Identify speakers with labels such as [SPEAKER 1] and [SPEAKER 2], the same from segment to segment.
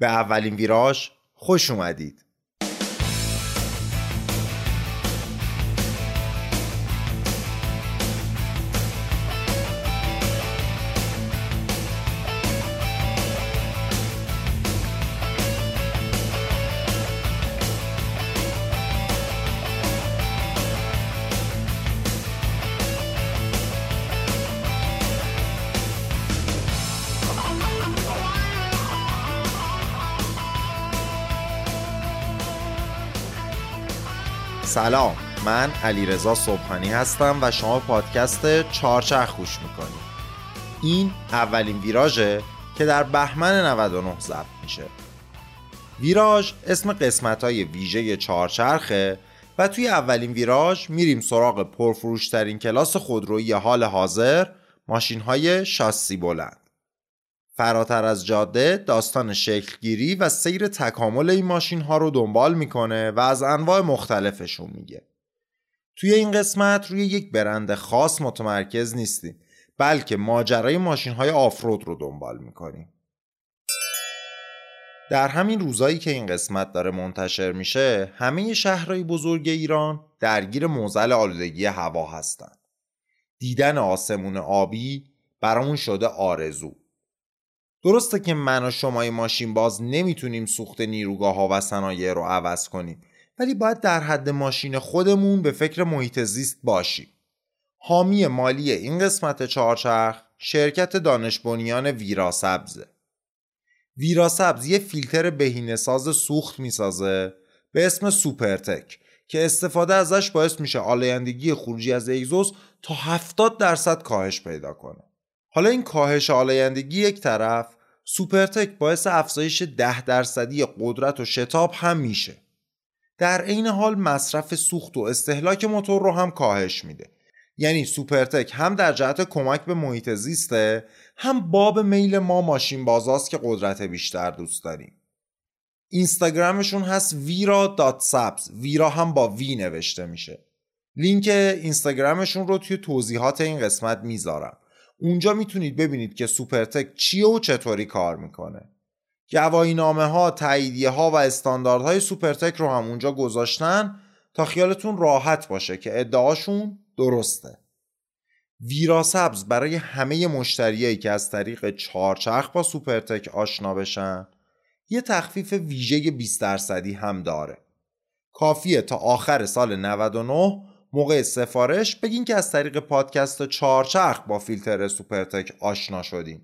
[SPEAKER 1] به اولین ویراژ خوش اومدید. سلام. من علیرضا صبحانی هستم و شما پادکست چهارچرخ گوش می‌کنید. این اولین ویراژه که در بهمن 99 ضبط میشه. ویراژ اسم قسمت های ویژه چهارچرخه و توی اولین ویراژ میریم سراغ پرفروشترین کلاس خودرویی حال حاضر ماشین های شاسی بلند. فراتر از جاده داستان شکلگیری و سیر تکامل این ماشین ها رو دنبال می‌کنه و از انواع مختلفشون میگه. توی این قسمت روی یک برند خاص متمرکز نیستیم بلکه ماجرای ماشین های آفرود رو دنبال می‌کنیم. در همین روزایی که این قسمت داره منتشر میشه همه شهرهای بزرگ ایران درگیر موزل آلودگی هوا هستند. دیدن آسمون آبی برامون شده آرزو. درسته که من و شمای ماشین باز نمی‌تونیم سوخت نیروگاه ها و صنایع رو عوض کنیم ولی باید در حد ماشین خودمون به فکر محیط زیست باشیم. حامی مالی این قسمت چهارچرخ شرکت دانش بنیان ویرا سبزه. ویرا سبز یه فیلتر بهینه ساز سوخت می‌سازه به اسم سوپرتک که استفاده ازش باعث میشه آلایندگی خروجی از اگزوز تا 70 درصد کاهش پیدا کنه. حالا این کاهش آلایندگی یک طرف سوپرتک باعث افزایش ده درصدی قدرت و شتاب هم میشه. در عین حال مصرف سوخت و استهلاک موتور رو هم کاهش میده. یعنی سوپرتک هم در جهت کمک به محیط زیسته هم باب میل ما ماشین بازاست که قدرت بیشتر دوست داریم. اینستاگرامشون هست ویرا dot سبز. ویرا هم با V نوشته میشه. لینک اینستاگرامشون رو توی توضیحات این قسمت می‌ذارم. اونجا می‌تونید ببینید که سوپرتک چیه و چطوری کار می‌کنه گواهی نامه ها، تاییدیه ها و استانداردهای سوپرتک رو هم اونجا گذاشتن تا خیالتون راحت باشه که ادعاشون درسته. ویرا سبز برای همه مشتریایی که از طریق چهارچرخ با سوپرتک آشنا بشن یه تخفیف ویژه 20 درصدی هم داره. کافیه تا آخر سال 99 موقع سفارش بگین که از طریق پادکست چهارچرخ با فیلتر سوپرتک آشنا شدین.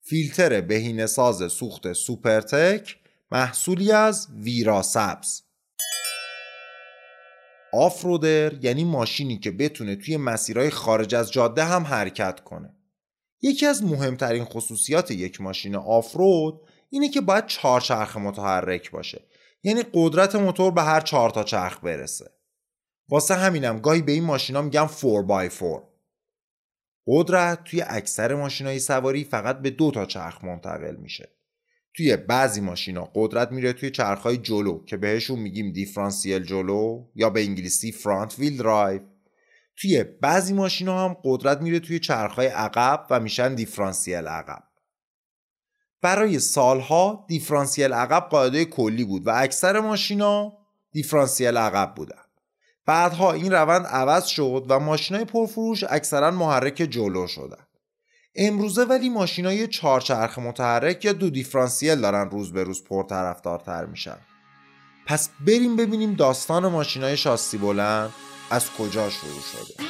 [SPEAKER 1] فیلتر بهینه ساز سوخت سوپرتک محصولی از ویرا سبز. آفرودر یعنی ماشینی که بتونه توی مسیرهای خارج از جاده هم حرکت کنه. یکی از مهمترین خصوصیات یک ماشین آفرود اینه که باید چهار چرخ متحرک باشه. یعنی قدرت موتور به هر چهار تا چرخ برسه. واسه همینم گاهی به این ماشینا میگم 4x4 قدرت توی اکثر ماشینای سواری فقط به دو تا چرخ منتقل میشه. توی بعضی ماشینا قدرت میره توی چرخهای جلو که بهشون میگیم دیفرانسیل جلو یا به انگلیسی front wheel drive. توی بعضی ماشینا هم قدرت میره توی چرخهای عقب و میشن دیفرانسیل عقب. برای سالها دیفرانسیل عقب قاعده کلی بود و اکثر ماشینا دیفرانسیل عقب بودن. بعدها این روند عوض شد و ماشینای پرفروش اکثرا محرک جلو شدن. امروزه ولی ماشینای چهارچرخ متحرک یا دو دیفرانسیل دارن روز به روز پرطرفدارتر میشن. پس بریم ببینیم داستان ماشینای شاسی بلند از کجا شروع شده.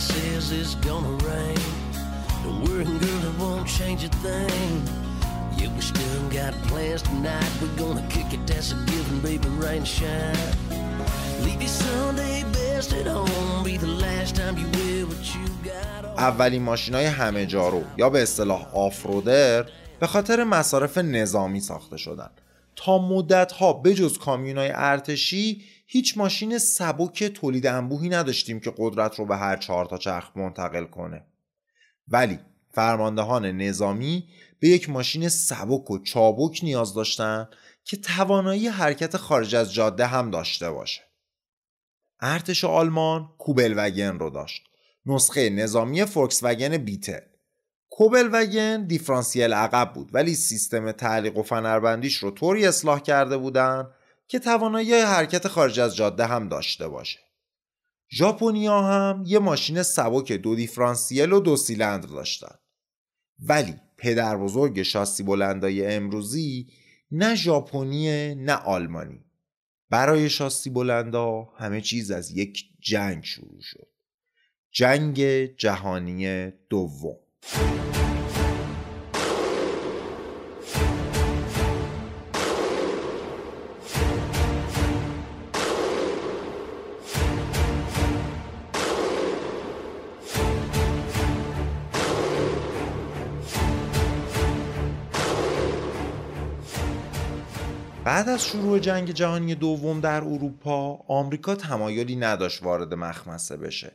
[SPEAKER 1] Says it's gonna rain. Don't worry, girl, it won't change a thing. Yeah, we still got plans tonight. We're gonna kick it, that's a given, baby, rain shine. Leave your Sunday best at home. Be the last time you wear what you got. اولین ماشینای همه جارو یا به اصطلاح آفرودر به خاطر مصارف نظامی ساخته شدن تا مدت ها بجز کامیونای ارتشی هیچ ماشین سبک تولید انبوهی نداشتیم که قدرت رو به هر چهار تا چرخ منتقل کنه ولی فرماندهان نظامی به یک ماشین سبک و چابک نیاز داشتن که توانایی حرکت خارج از جاده هم داشته باشه. ارتش آلمان کوبل وگن رو داشت. نسخه نظامی فولکس وگن بیتل. کوبل وگن دیفرانسیل عقب بود ولی سیستم تعلیق و فنربندیش رو طوری اصلاح کرده بودن که توانایی حرکت خارج از جاده هم داشته باشه. ژاپنیا هم یه ماشین سبک دو دیفرانسیل و دو سیلندر داشتن. ولی پدر بزرگ شاسی بلندای امروزی نه ژاپنی نه آلمانی. برای شاسی بلندا همه چیز از یک جنگ شروع شد. جنگ جهانی دوم. بعد از شروع جنگ جهانی دوم در اروپا آمریکا تمایلی نداشت وارد مخمسه بشه.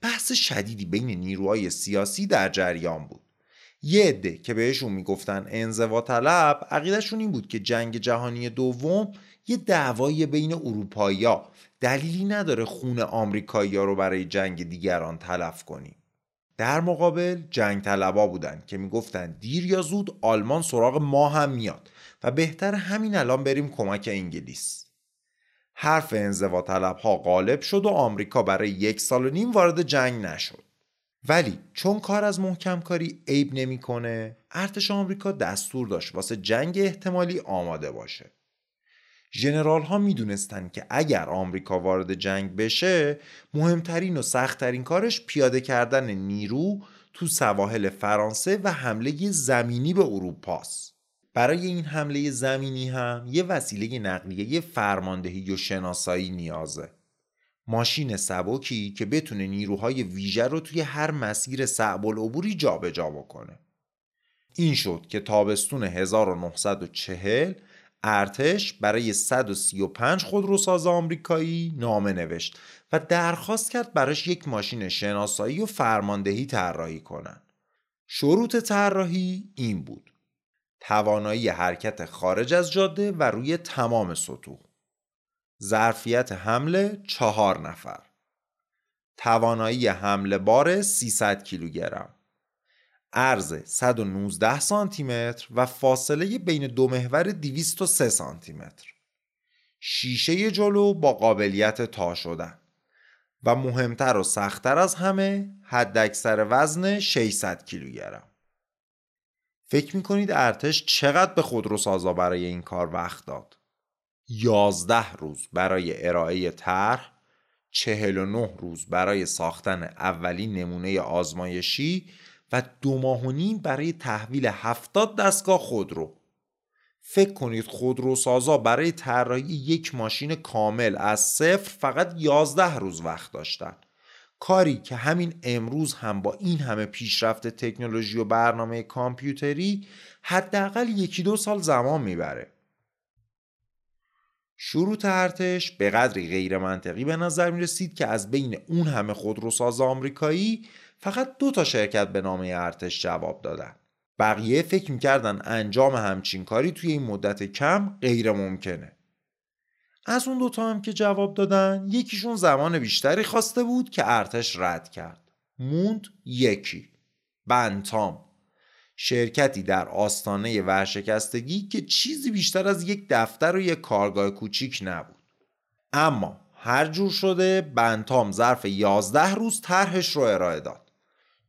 [SPEAKER 1] بحث شدیدی بین نیروهای سیاسی در جریان بود. یه عده که بهشون می‌گفتن انزوا طلب عقیدشون این بود که جنگ جهانی دوم یه دعوای بین اروپایی‌ها. دلیلی نداره خون آمریکایی‌ها رو برای جنگ دیگران تلف کنیم. در مقابل جنگ طلبا بودن که می‌گفتن دیر یا زود آلمان سراغ ما هم میاد. و بهتر همین الان بریم کمک انگلیس. حرف انزوا طلب ها غالب شد و آمریکا برای یک سال و نیم وارد جنگ نشد. ولی چون کار از محکم کاری عیب نمی‌کنه ارتش آمریکا دستور داشت واسه جنگ احتمالی آماده باشه. ژنرال ها می‌دونستند که اگر آمریکا وارد جنگ بشه مهمترین و سختترین کارش پیاده کردن نیرو تو سواحل فرانسه و حمله زمینی به اروپاست. برای این حمله زمینی هم یه وسیله نقلیه فرماندهی و شناسایی نیازه. ماشین سبکی که بتونه نیروهای ویژه رو توی هر مسیر صعب العبوری جابجا بکنه. این شد که تابستون 1940 ارتش برای 135 خودروساز آمریکایی نامه نوشت و درخواست کرد براش یک ماشین شناسایی و فرماندهی طراحی کنن. شروط طراحی این بود: توانایی حرکت خارج از جاده و روی تمام سطوح. ظرفیت حمله چهار نفر. توانایی حمله بار 300 کیلوگرم. عرض 119 سانتی متر و فاصله بین دو محور 203 سانتی متر شیشه جلو با قابلیت تا شدن. و مهمتر و سختتر از همه حداکثر وزن 600 کیلوگرم. فکر می‌کنید ارتش چقدر به خودروسازا برای این کار وقت داد؟ یازده روز برای ارائه طرح 49 روز برای ساختن اولین نمونه آزمایشی و دو ماه و نیم برای تحویل هفتاد دستگاه خودرو فکر کنید خودروسازا برای طراحی یک ماشین کامل از صفر فقط 11 روز وقت داشتن کاری که همین امروز هم با این همه پیشرفت تکنولوژی و برنامه کامپیوتری حداقل یکی دو سال زمان می‌بره. شروط ارتش به قدری غیر منطقی به نظر می رسید که از بین اون همه خودروساز آمریکایی فقط دو تا شرکت به نام ارتش جواب دادن. بقیه فکر می‌کردن انجام همچین کاری توی این مدت کم غیر ممکنه از اون دوتا هم که جواب دادن یکیشون زمان بیشتری خواسته بود که ارتش رد کرد. موند یکی. بنتام شرکتی در آستانه ورشکستگی که چیزی بیشتر از یک دفتر و یک کارگاه کوچیک نبود. اما هر جور شده بنتام ظرف 11 روز طرحش رو ارائه داد.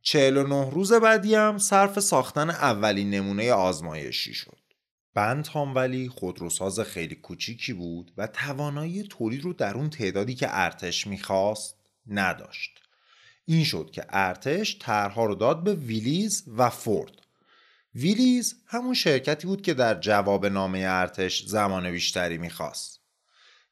[SPEAKER 1] 49 روز بعدی هم صرف ساختن اولین نمونه آزمایشی شد. بند هم ولی خودروساز خیلی کوچیکی بود و توانایی تولید رو در اون تعدادی که ارتش می‌خواست نداشت. این شد که ارتش طرحها رو داد به ویلیز و فورد. ویلیز همون شرکتی بود که در جواب نامه ارتش زمان بیشتری می‌خواست.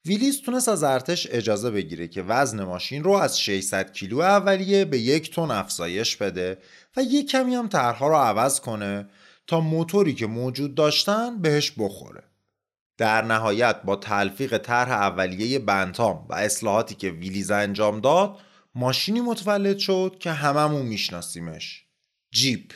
[SPEAKER 1] ویلیز تونست از ارتش اجازه بگیره که وزن ماشین رو از 600 کیلو اولیه به یک تن افزایش بده و یک کمی هم طرحها رو عوض کنه تا موتوری که موجود داشتن بهش بخوره. در نهایت با تلفیق طرح اولیه بنتام و اصلاحاتی که ویلیز انجام داد ماشینی متولد شد که هممون میشناسیمش. جیپ.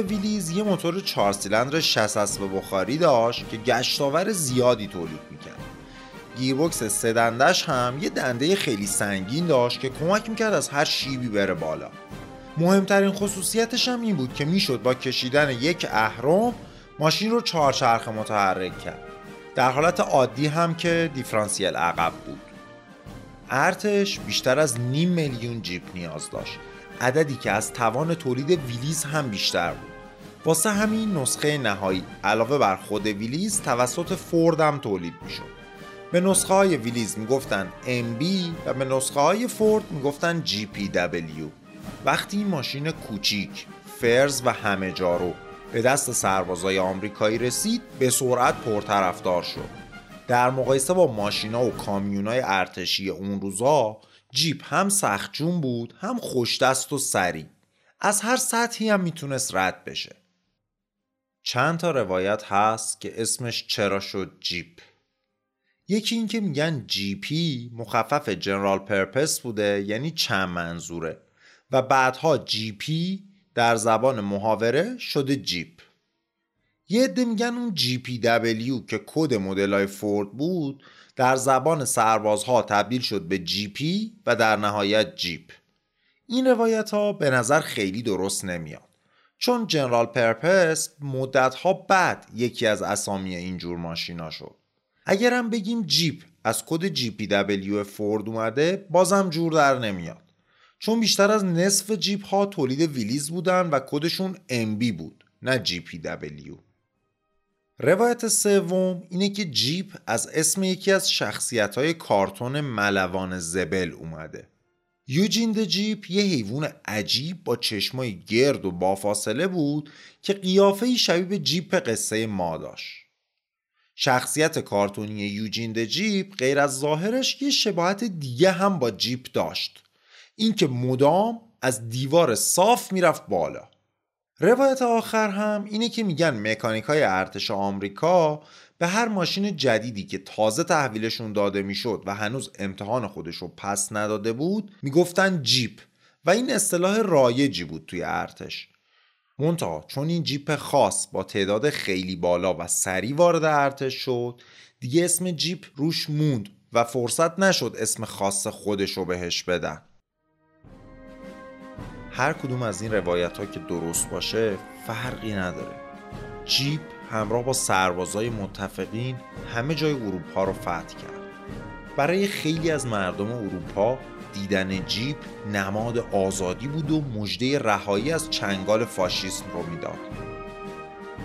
[SPEAKER 1] ویلیز یه موتور چهار سیلندر 60 اسب بخاری داشت که گشتاور زیادی تولید می‌کرد. گیربکس سه دندش هم یه دنده خیلی سنگین داشت که کمک می‌کرد از هر شیبی بره بالا. مهمترین خصوصیتش هم این بود که می‌شد با کشیدن یک اهرم ماشین رو چهارچرخ متحرک کرد. در حالت عادی هم که دیفرانسیل عقب بود. ارتش بیشتر از نیم میلیون جیپ نیاز داشت. عددی که از توان تولید ویلیز هم بیشتر بود. واسه همین نسخه نهایی علاوه بر خود ویلیز توسط فورد هم تولید می‌شد. به نسخه های ویلیز می‌گفتن MB و به نسخه های فورد می‌گفتن GPW وقتی این ماشین کوچیک فرز و همه جارو به دست سربازای آمریکایی رسید به سرعت پرطرفدار شد. در مقایسه با ماشینا و کامیونای ارتشی اون روزا جیپ هم سختجون بود هم خوشدست و سریع از هر سطحی هم می‌تونست رد بشه. چند تا روایت هست که اسمش چرا شد جیپ؟ یکی این که میگن GP مخفف general purpose بوده یعنی چند منظوره. و بعدها GP در زبان محاوره شده جیپ. یه عده میگن اون GPW که کد مدل فورد بود در زبان سربازها تبدیل شد به GP و در نهایت جیپ. این روایت ها به نظر خیلی درست نمیاد. چون general purpose مدت ها بعد یکی از اسامی اینجور ماشینا شد. اگرم بگیم جیپ از کد GPW فورد اومده بازم جور در نمیاد. چون بیشتر از نصف جیپ ها تولید ویلیز بودن و کدشون MB بود نه GPW. روایت سوم اینه که جیپ از اسم یکی از شخصیت های کارتون ملوان زبل اومده. یوجین جیپ یه حیوان عجیب با چشمای گرد و با فاصله بود که قیافه شبیه به جیپ قصه ما داشت. شخصیت کارتونی یوجین جیپ غیر از ظاهرش یه شباهت دیگه هم با جیپ داشت. اینکه مدام از دیوار صاف می‌رفت بالا. روایت آخر هم اینه که میگن مکانیک های ارتش آمریکا به هر ماشین جدیدی که تازه تحویلشون داده می‌شد و هنوز امتحان خودش رو پس نداده بود می‌گفتن جیپ. و این اصطلاح رایجی بود توی ارتش. مونتا چون این جیپ خاص با تعداد خیلی بالا و سریع وارد ارتش شد دیگه اسم جیپ روش موند و فرصت نشد اسم خاص خودش رو بهش بدن. هر کدوم از این روایت ها که درست باشه فرقی نداره. جیپ همراه با سربازای متفقین همه جای اروپا رو فتح کرد. برای خیلی از مردم اروپا دیدن جیپ نماد آزادی بود و مژده رهایی از چنگال فاشیسم رو می‌داد.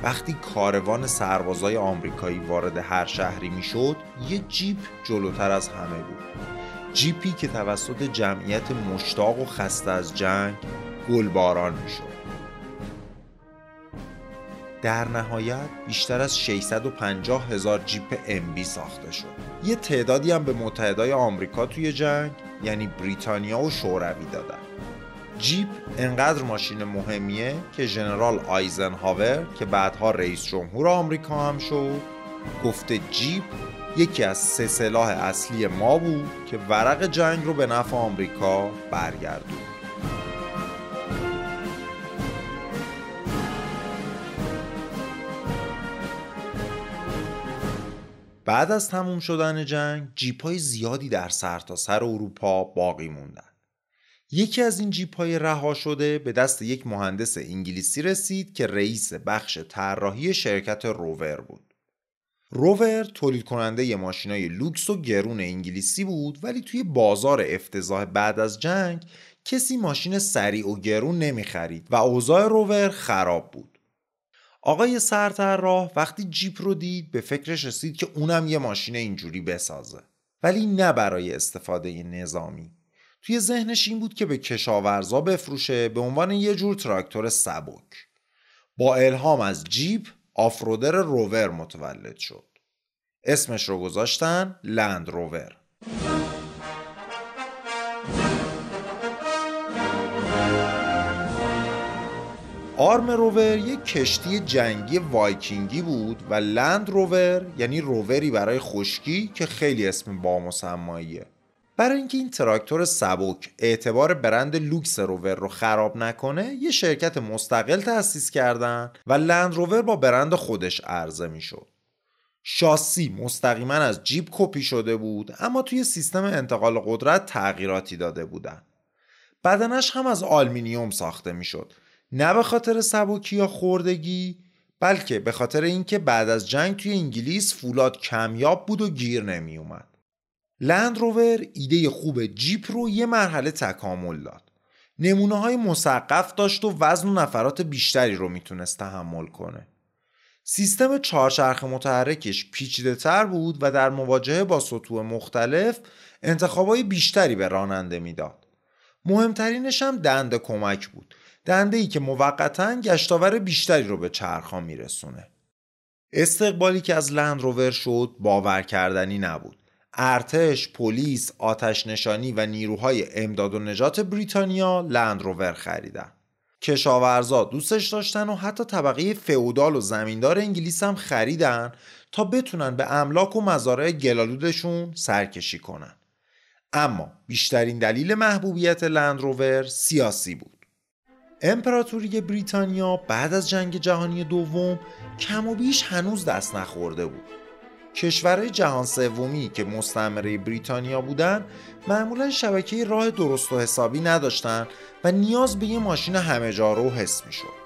[SPEAKER 1] وقتی کاروان سربازای آمریکایی وارد هر شهری می‌شد یه جیپ جلوتر از همه بود. جیپی که توسط جمعیت مشتاق و خسته از جنگ گلباران می‌شد. در نهایت بیشتر از 650 هزار جیپ ام ساخته شد. یه تعدادی هم به متحدای آمریکا توی جنگ یعنی بریتانیا و شوروی دادن. جیپ انقدر ماشین مهمیه که ژنرال آیزنهاور که بعدها رئیس جمهور آمریکا هم شد گفته جیپ یکی از سه سلاح اصلی ما بود که ورق جنگ رو به نفع آمریکا برگردون بعد از تموم شدن جنگ جیپ های زیادی در سرتاسر سر اروپا باقی موندن. یکی از این جیپ های رها شده به دست یک مهندس انگلیسی رسید که رئیس بخش طراحی شرکت روور بود. روور تولید کننده ی ماشینای لوکس و گرون انگلیسی بود ولی توی بازار افتضاح بعد از جنگ کسی ماشین سریع و گرون نمی‌خرید و اوضاع روور خراب بود. آقای راه وقتی جیپ رو دید به فکرش رسید که اونم یه ماشین اینجوری بسازه. ولی نه برای استفاده نظامی. توی ذهنش این بود که به کشاورزا بفروشه به عنوان یه جور تراکتور سبک. با الهام از جیپ off-roader روور متولد شد. اسمش رو گذاشتن لند روور. آرم روور یک کشتی جنگی وایکینگی بود و لند روور یعنی رووری برای خشکی که خیلی اسم با مسماییه برای اینکه این تراکتور سبک اعتبار برند لوکس روور رو خراب نکنه یه شرکت مستقل تأسیس کردن و لند روور با برند خودش عرضه می‌شد. شاسی مستقیما از جیپ کپی شده بود اما توی سیستم انتقال قدرت تغییراتی داده بودن. بدنش هم از آلمینیوم ساخته می‌شد. نه به خاطر سبکی یا خوردگی بلکه به خاطر اینکه بعد از جنگ توی انگلیس فولاد کمیاب بود و گیر نمی اومد. لند روور ایده خوب جیپ رو یه مرحله تکامل داد. نمونه های مسقف داشت و وزن و نفرات بیشتری رو می‌تونست تحمل کنه. سیستم چهارچرخ متحرکش پیچیده تر بود و در مواجهه با سطوح مختلف انتخابای بیشتری به راننده می‌داد. مهمترینش هم دنده کمک بود. دنده ای که موقتا گشتاور بیشتری رو به چرخها میرسونه. استقبالی که از لند روور شد باور کردنی نبود. ارتش، پلیس، آتش نشانی و نیروهای امداد و نجات بریتانیا لند روور خریدن. کشاورزا دوستش داشتن و حتی طبقه فئودال و زمیندار انگلیس هم خریدن تا بتونن به املاک و مزارع گلالودشون سرکشی کنن. اما بیشترین دلیل محبوبیت لند روور سیاسی بود. امپراتوری بریتانیا بعد از جنگ جهانی دوم کم و بیش هنوز دست نخورده بود. کشورهای جهان سومی که مستعمره بریتانیا بودن معمولا شبکه راه درست و حسابی نداشتن و نیاز به یه ماشین همه جارو حس می‌شد.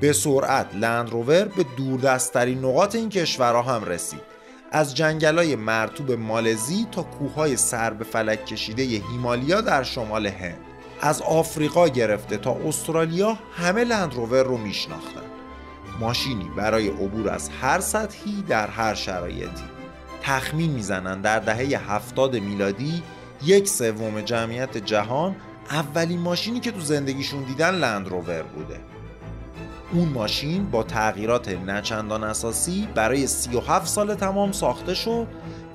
[SPEAKER 1] به سرعت لند روور به دوردستترین نقاط این کشورها هم رسید. از جنگلای مرتوب مالزی تا کوههای سر به فلک کشیده هیمالیا در شمال هند. از آفریقا گرفته تا استرالیا همه لند روور رو میشناختن. ماشینی برای عبور از هر سطحی در هر شرایطی. تخمین می‌زنن در دهه هفتاد میلادی یک سوم جمعیت جهان اولین ماشینی که تو زندگیشون دیدن لند روور بوده. اون ماشین با تغییرات نچندان اساسی برای 37 سال تمام ساخته شد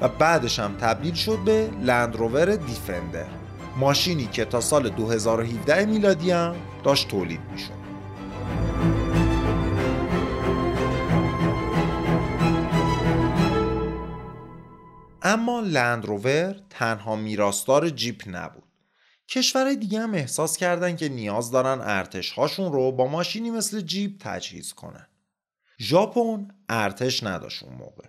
[SPEAKER 1] و بعدش هم تبدیل شد به لند روور دیفندر. ماشینی که تا سال 2017 میلادی هم داشت تولید می‌شد. اما لند روور تنها میراستار جیپ نبود. کشورهای دیگه هم احساس کردن که نیاز دارن ارتش هاشون رو با ماشینی مثل جیپ تجهیز کنن. ژاپن ارتش نداشت اون موقع.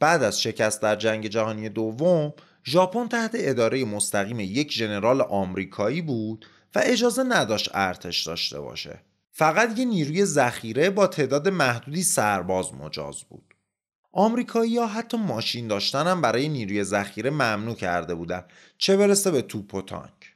[SPEAKER 1] بعد از شکست در جنگ جهانی دوم ژاپن تحت اداره مستقیم یک ژنرال آمریکایی بود و اجازه نداشت ارتش داشته باشه. فقط یه نیروی ذخیره با تعداد محدودی سرباز مجاز بود. آمریکایی ها حتی ماشین داشتن هم برای نیروی ذخیره ممنوع کرده بودن چه برسه به توپ و تانک.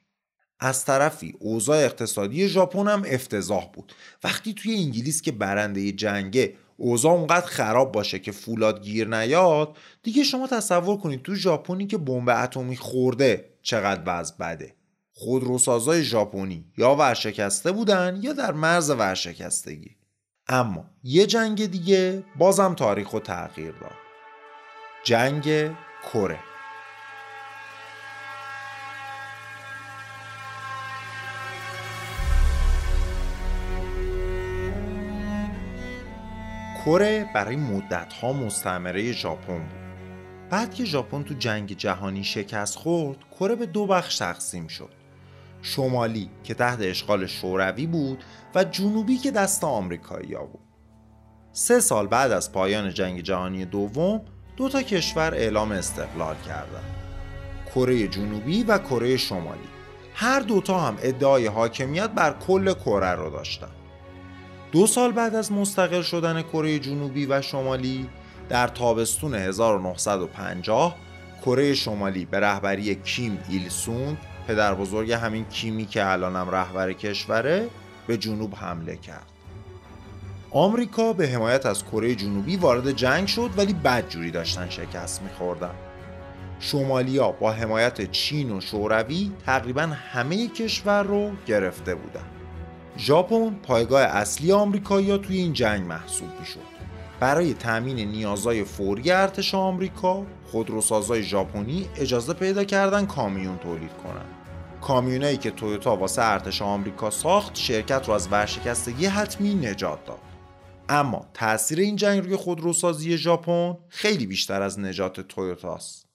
[SPEAKER 1] از طرفی اوضاع اقتصادی ژاپن هم افتضاح بود. وقتی توی انگلیس که برنده جنگه اوضاع اونقدر خراب باشه که فولاد گیر نیاد دیگه شما تصور کنید تو ژاپنی که بمب اتمی خورده چقدر وضع بده. خودروسازای ژاپنی یا ورشکسته بودن یا در مرز ورشکستگی. اما یه جنگ دیگه بازم تاریخ رو تغییر داد. جنگ کره. کره برای مدتها مستعمره ژاپن بود. بعد که ژاپن تو جنگ جهانی شکست خورد کره به دو بخش تقسیم شد. شمالی که تحت اشغال شوروی بود و جنوبی که دست آمریکایی بود. سه سال بعد از پایان جنگ جهانی دوم دو تا کشور اعلام استقلال کردند. کره جنوبی و کره شمالی. هر دوتا هم ادعای حاکمیت بر کل کره رو داشتن دو سال بعد از مستقل شدن کره جنوبی و شمالی در تابستون 1950 کره شمالی به رهبری کیم ایل سونگ پدر بزرگ همین کیمی که الانم رهبر کشوره به جنوب حمله کرد. آمریکا به حمایت از کره جنوبی وارد جنگ شد ولی بدجوری داشتن شکست میخوردن. شمالیا با حمایت چین و شوروی تقریبا همه کشور رو گرفته بودن. ژاپن پایگاه اصلی آمریکایی‌ها توی این جنگ محسوب می‌شد. برای تأمین نیازهای فوری ارتش آمریکا خودروسازای ژاپنی اجازه پیدا کردن کامیون تولید کنن. کامیونایی که تویوتا واسه ارتش آمریکا ساخت شرکت رو از ورشکستگی حتمی نجات داد. اما تاثیر این جنگ روی خودروسازی ژاپن خیلی بیشتر از نجات تویوتاست.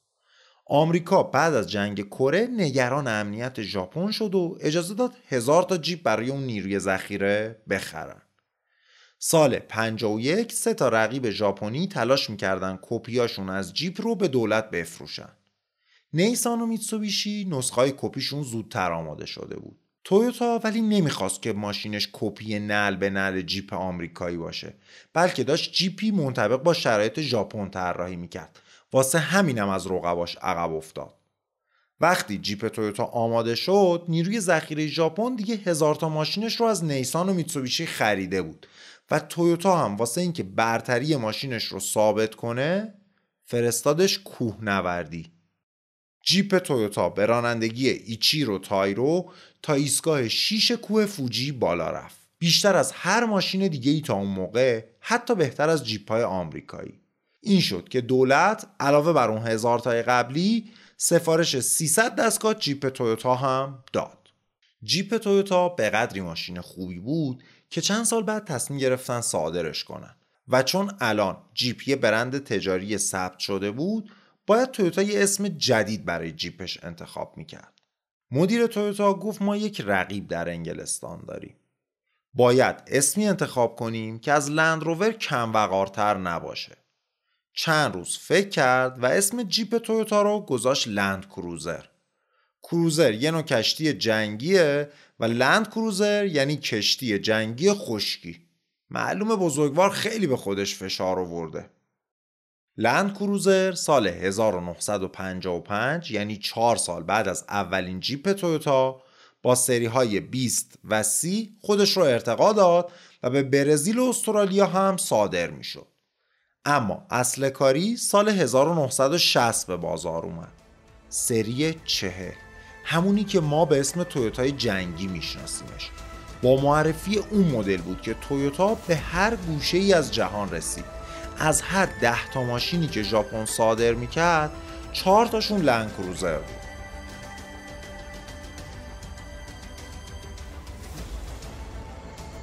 [SPEAKER 1] آمریکا بعد از جنگ کره نگران امنیت ژاپن شد و اجازه داد هزار تا جیپ برای اون نیروی ذخیره بخرن. سال 51 سه تا رقیب ژاپنی تلاش می‌کردن کپیاشون از جیپ رو به دولت بفروشن. نیسان و میتسوبیشی نسخه کپیشون زودتر آماده شده بود. تویوتا ولی نمی‌خواست که ماشینش کپی نعل به نعل جیپ آمریکایی باشه بلکه داشت جیپی منطبق با شرایط ژاپن طراحی می‌کرد واسه همینم از رقباش عقب افتاد. وقتی جیپ تویوتا آماده شد نیروی ذخیره ژاپن دیگه هزار تا ماشینش رو از نیسان و میتسوبیشی خریده بود و تویوتا هم واسه اینکه برتری ماشینش رو ثابت کنه فرستادش کوهنوردی. جیپ تویوتا به رانندگی ایچیرو تایرو تا ایستگاه شیش کوه فوجی بالا رفت. بیشتر از هر ماشین دیگه ای تا اون موقع حتی بهتر از جیپ های آمریکایی. این شد که دولت علاوه بر اون هزار تای قبلی سفارش 300 دستگاه جیپ تویوتا هم داد. جیپ تویوتا به قدری ماشین خوبی بود که چند سال بعد تصمیم گرفتن صادرش کنن و چون الان جیپ یه برند تجاری ثبت شده بود باید تویوتا یه اسم جدید برای جیپش انتخاب می‌کرد. مدیر تویوتا گفت ما یک رقیب در انگلستان داریم. باید اسمی انتخاب کنیم که از لند روور کم وقارتر نباشه. چند روز فکر کرد و اسم جیپ تویوتا رو گذاشت لند کروزر. کروزر یه نوع کشتی جنگیه و لند کروزر یعنی کشتی جنگی خشکی. معلوم بزرگوار خیلی به خودش فشار آورده. لند کروزر سال 1955 یعنی 4 سال بعد از اولین جیپ تویوتا با سری های 20 و 30 خودش رو ارتقا داد و به برزیل و استرالیا هم صادر می شد. اما اصل کاری سال 1960 به بازار اومد. سری چهل. همونی که ما به اسم تویوتای جنگی میشناسیمش. با معرفی اون مدل بود که تویوتا به هر گوشه ای از جهان رسید. از هر ده تا ماشینی که ژاپن صادر می‌کرد چهار تاشون لند کروزر بود.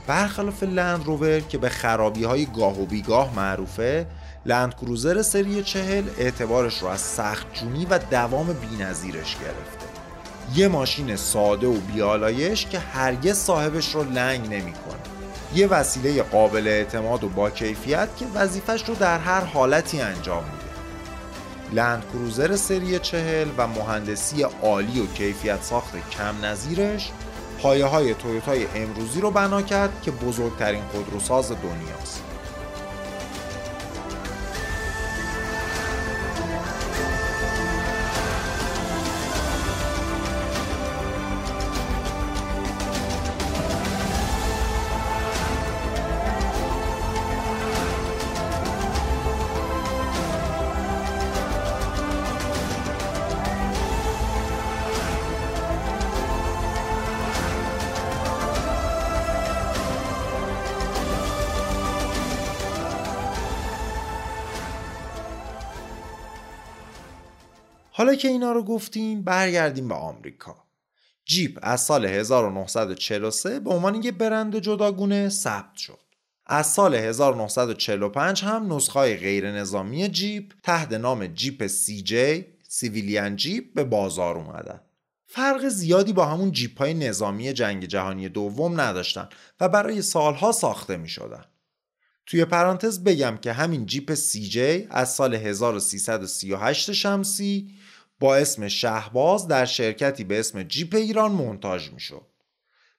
[SPEAKER 1] برخلاف لند روور که به خرابی های گاه و بیگاه معروفه لند کروزر سری چهل اعتبارش رو از سخت جونی و دوام بینظیرش گرفته. یه ماشین ساده و بیالایش که هرگز صاحبش رو لنگ نمی‌کنه. یه وسیله قابل اعتماد و با کیفیت که وظیفش رو در هر حالتی انجام میده. لند کروزر سری چهل و مهندسی عالی و کیفیت ساخت کم نظیرش پایه های تویوتای امروزی رو بنا کرد که بزرگترین خودروساز دنیاست. حالا که اینا رو گفتیم برگردیم به آمریکا. جیپ از سال 1943 به عنوان یه برند جداگونه ثبت شد. از سال 1945 هم نسخه غیر نظامی جیپ تحت نام جیپ CJ Civilian Jeep به بازار اومدن. فرق زیادی با همون جیپ های نظامی جنگ جهانی دوم نداشتن و برای سالها ساخته می شدن. توی پرانتز بگم که همین جیپ CJ از سال 1338 شمسی با اسم شهباز در شرکتی به اسم جیپ ایران منتاج می‌شد.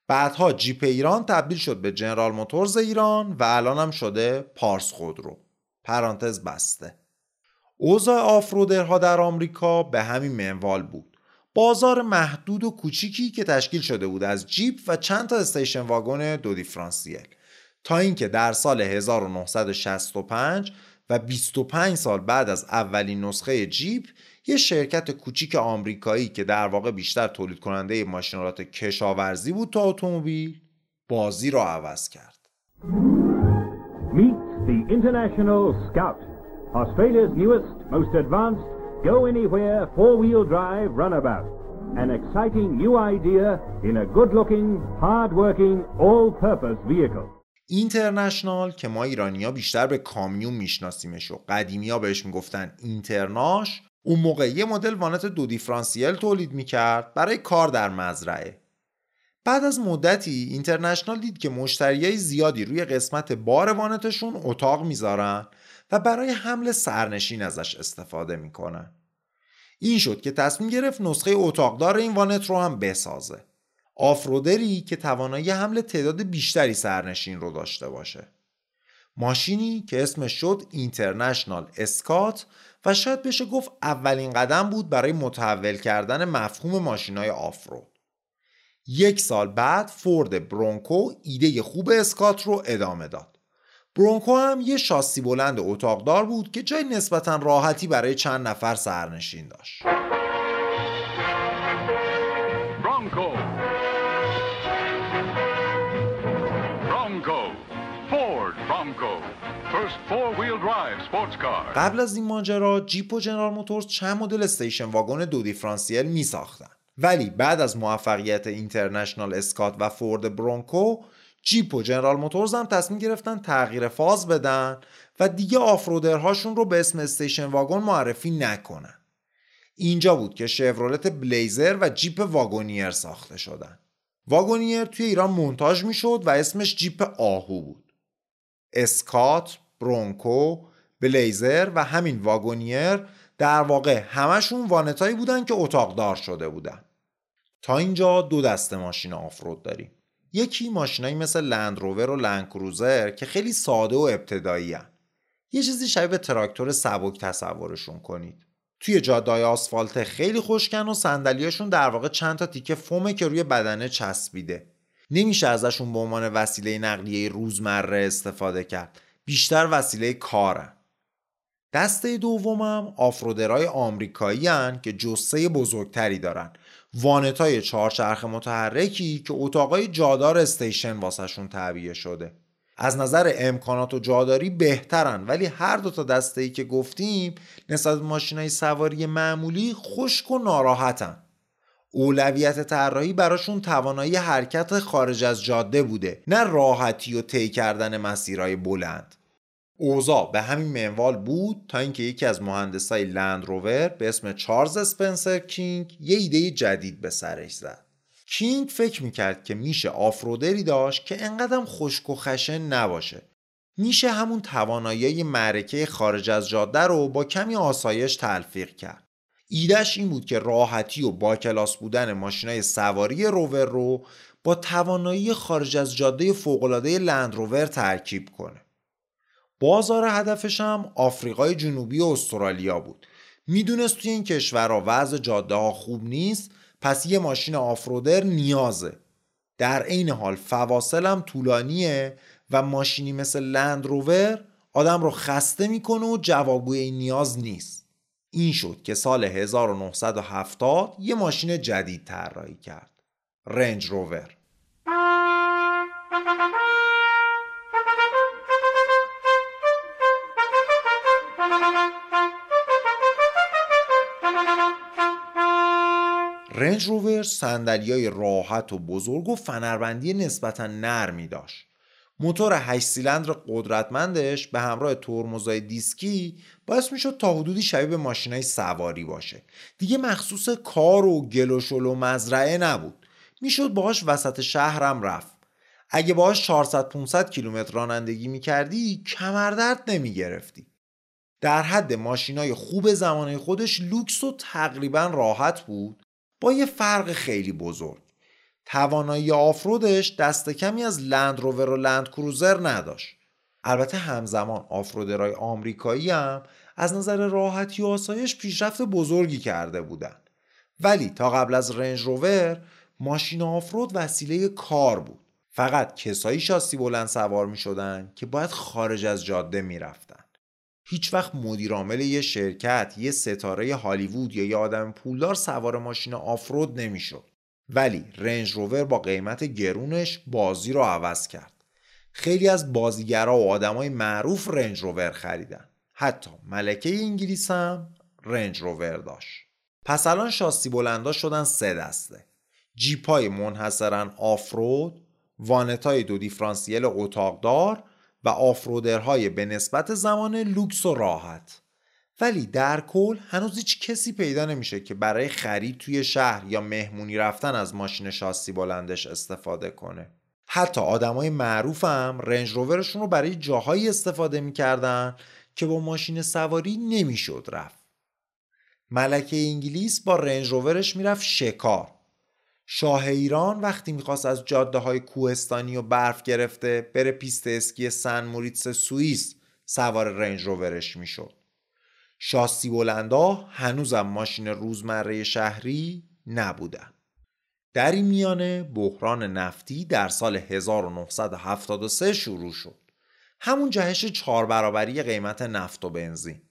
[SPEAKER 1] بعدها جیپ ایران تبدیل شد به جنرال موتورز ایران و الان هم شده پارس خودرو. پرانتز بسته. اوضاع آفرودرها در آمریکا به همین منوال بود. بازار محدود و کوچیکی که تشکیل شده بود از جیپ و چند تا استیشن واگن دو دیفرانسیل تا اینکه در سال 1965 و 25 سال بعد از اولین نسخه جیپ یه شرکت کوچیک آمریکایی که در واقع بیشتر تولید کننده ماشینالات کشاورزی بود تا اتومبیل بازی را عوض کرد.
[SPEAKER 2] Meet the International Scout, Australia's newest, most advanced, go anywhere four-wheel drive runabout. An exciting new idea in a good-looking, hard-working, all-purpose vehicle.
[SPEAKER 1] اینترنشنال که ما ایرانیا بیشتر به کامیون میشناسیمش و قدیمی ها بهش می‌گفتن اینترناش اون موقع یه مدل وانت دو دیفرانسیل تولید می‌کرد برای کار در مزرعه. بعد از مدتی اینترنشنال دید که مشتریای زیادی روی قسمت بار وانتشون اتاق می‌ذارن و برای حمل سرنشین ازش استفاده می‌کنن. این شد که تصمیم گرفت نسخه اتاقدار این وانت رو هم بسازه. آفرودری که توانایی حمل تعداد بیشتری سرنشین رو داشته باشه. ماشینی که اسمش شد اینترنشنال اسکات و شاید بشه گفت اولین قدم بود برای متحول کردن مفهوم ماشینای آفرود یک سال بعد فورد برونکو ایده خوب اسکات رو ادامه داد. برونکو هم یه شاسی بلند اتاقدار بود که جای نسبتا راحتی برای چند نفر سرنشین داشت. قبل از این ماجرا جیپ و جنرال موتورز چند مدل station wagon دو دیفرانسیل می ساختن ولی بعد از موفقیت International Scout و فورد برونکو جیپ و جنرال موتورز هم تصمیم گرفتن تغییر فاز بدن و دیگه off-roader هاشون رو به اسم station wagon معرفی نکنن. اینجا بود که شورولت بلیزر و جیپ واگونیر ساخته شدن. واگونیر توی ایران مونتاژ می‌شد و اسمش جیپ آهو بود. اسکات، برونکو، بلیزر و همین واگونیر در واقع همشون وانتایی بودن که اتاقدار شده بودن. تا اینجا دو دسته ماشین آفرود داریم. یکی ماشینایی مثل لند روور و لند کروزر که خیلی ساده و ابتدایی هن. یه چیزی شبیه به تراکتور سبک تصورشون کنید. توی جادای آسفالت خیلی خوشکن و صندلیاشون در واقع چند تا تیکه فومه که روی بدنه چسبیده. نمیشه ازشون به عنوان وسیله نقلیه روزمره استفاده کرد. بیشتر وسیله کارن. دسته دومم آفرودرهای آمریکایی هن که جسه بزرگتری دارن. وانتای چهارچرخ متحرکی که اتاقای جادار استیشن واسهشون تعبیه شده. از نظر امکانات و جاداری بهترن ولی هر دو تا دسته ای که گفتیم نسبت ماشینای سواری معمولی خشک و ناراحتن. اولویت طراحی براشون توانایی حرکت خارج از جاده بوده نه راحتی و طی کردن مسیرهای بلند. اوضاع به همین منوال بود تا اینکه یکی از مهندسای لند روور به اسم چارلز اسپنسر کینگ یه ایده جدید به سرش زد. کینگ فکر می‌کرد که میشه آفرودری داشت که انقدرم خشک و خشن نباشه. میشه همون توانایی معرکه خارج از جاده رو با کمی آسایش تلفیق کرد. ایدهش این بود که راحتی و با کلاس بودن ماشینای سواری روور رو با توانایی خارج از جاده فوقالعاده لند روور ترکیب کنه. بازار هدفش هم آفریقای جنوبی و استرالیا بود. می‌دونست توی این کشورها وضع جاده ها خوب نیست پس یه ماشین آفرودر نیازه. در عین حال فواصل هم طولانیه و ماشینی مثل لند روور آدم رو خسته می‌کنه و جوابگوی این نیاز نیست. این شد که سال 1970 یه ماشین جدید طراحی کرد. رنج روور رنج روور های راحت و بزرگ و فنربندی نسبتا نرمی داشت. موتور 8 سیلندر قدرتمندش به همراه ترمزای دیسکی باعث می‌شد تا حدودی شبیه به ماشینای سواری باشه. دیگه مخصوص کار و گل و شل و مزرعه نبود. می‌شد باهاش وسط شهرم رفت. اگه باهاش 400 500 کیلومتر رانندگی می‌کردی کمردرد نمی‌گرفتی. در حد ماشینای خوب زمانه خودش لوکس و تقریبا راحت بود. با یه فرق خیلی بزرگ. توانایی آفرودش دست کمی از لند روور و لند کروزر نداشت. البته همزمان آفرودرهای آمریکایی هم از نظر راحتی و آسایش پیشرفت بزرگی کرده بودند ولی تا قبل از رنج روور ماشین آفرود وسیله کار بود. فقط کسایی شاسی بلند سوار می شدن که باید خارج از جاده می رفتن. هیچ وقت مدیرعامل یه شرکت یه ستاره هالیوود یا یه آدم پولدار سوار ماشین آفرود نمی‌شد ولی رنج روور با قیمت گرونش بازی رو عوض کرد. خیلی از بازیگرا و آدمای معروف رنج روور خریدن. حتی ملکه انگلیس هم رنج روور داشت. پس الان شاسی بلندا شدن سه دسته. جیپای منحصرا آفرود وانتای دو دیفرانسیل اتاقدار و آفرودرهای به نسبت زمان لوکس و راحت. ولی در کل هنوز هیچ کسی پیدا نمیشه که برای خرید توی شهر یا مهمونی رفتن از ماشین شاسی بلندش استفاده کنه. حتی آدمای معروف هم رنج روورشون رو برای جاهایی استفاده می‌کردن که با ماشین سواری نمی‌شد رفت. ملکه انگلیس با رنج روورش می‌رفت شکار. شاه ایران وقتی می‌خواست از جاده های کوهستانی و برف گرفته بره پیست اسکی سن موریتس سوئیس سوار رنج روورش می‌شد. شاسی بلندا هنوزم ماشین روزمره شهری نبودن در این میانه بحران نفتی در سال 1973 شروع شد. همون جهش چهار برابری قیمت نفت و بنزین.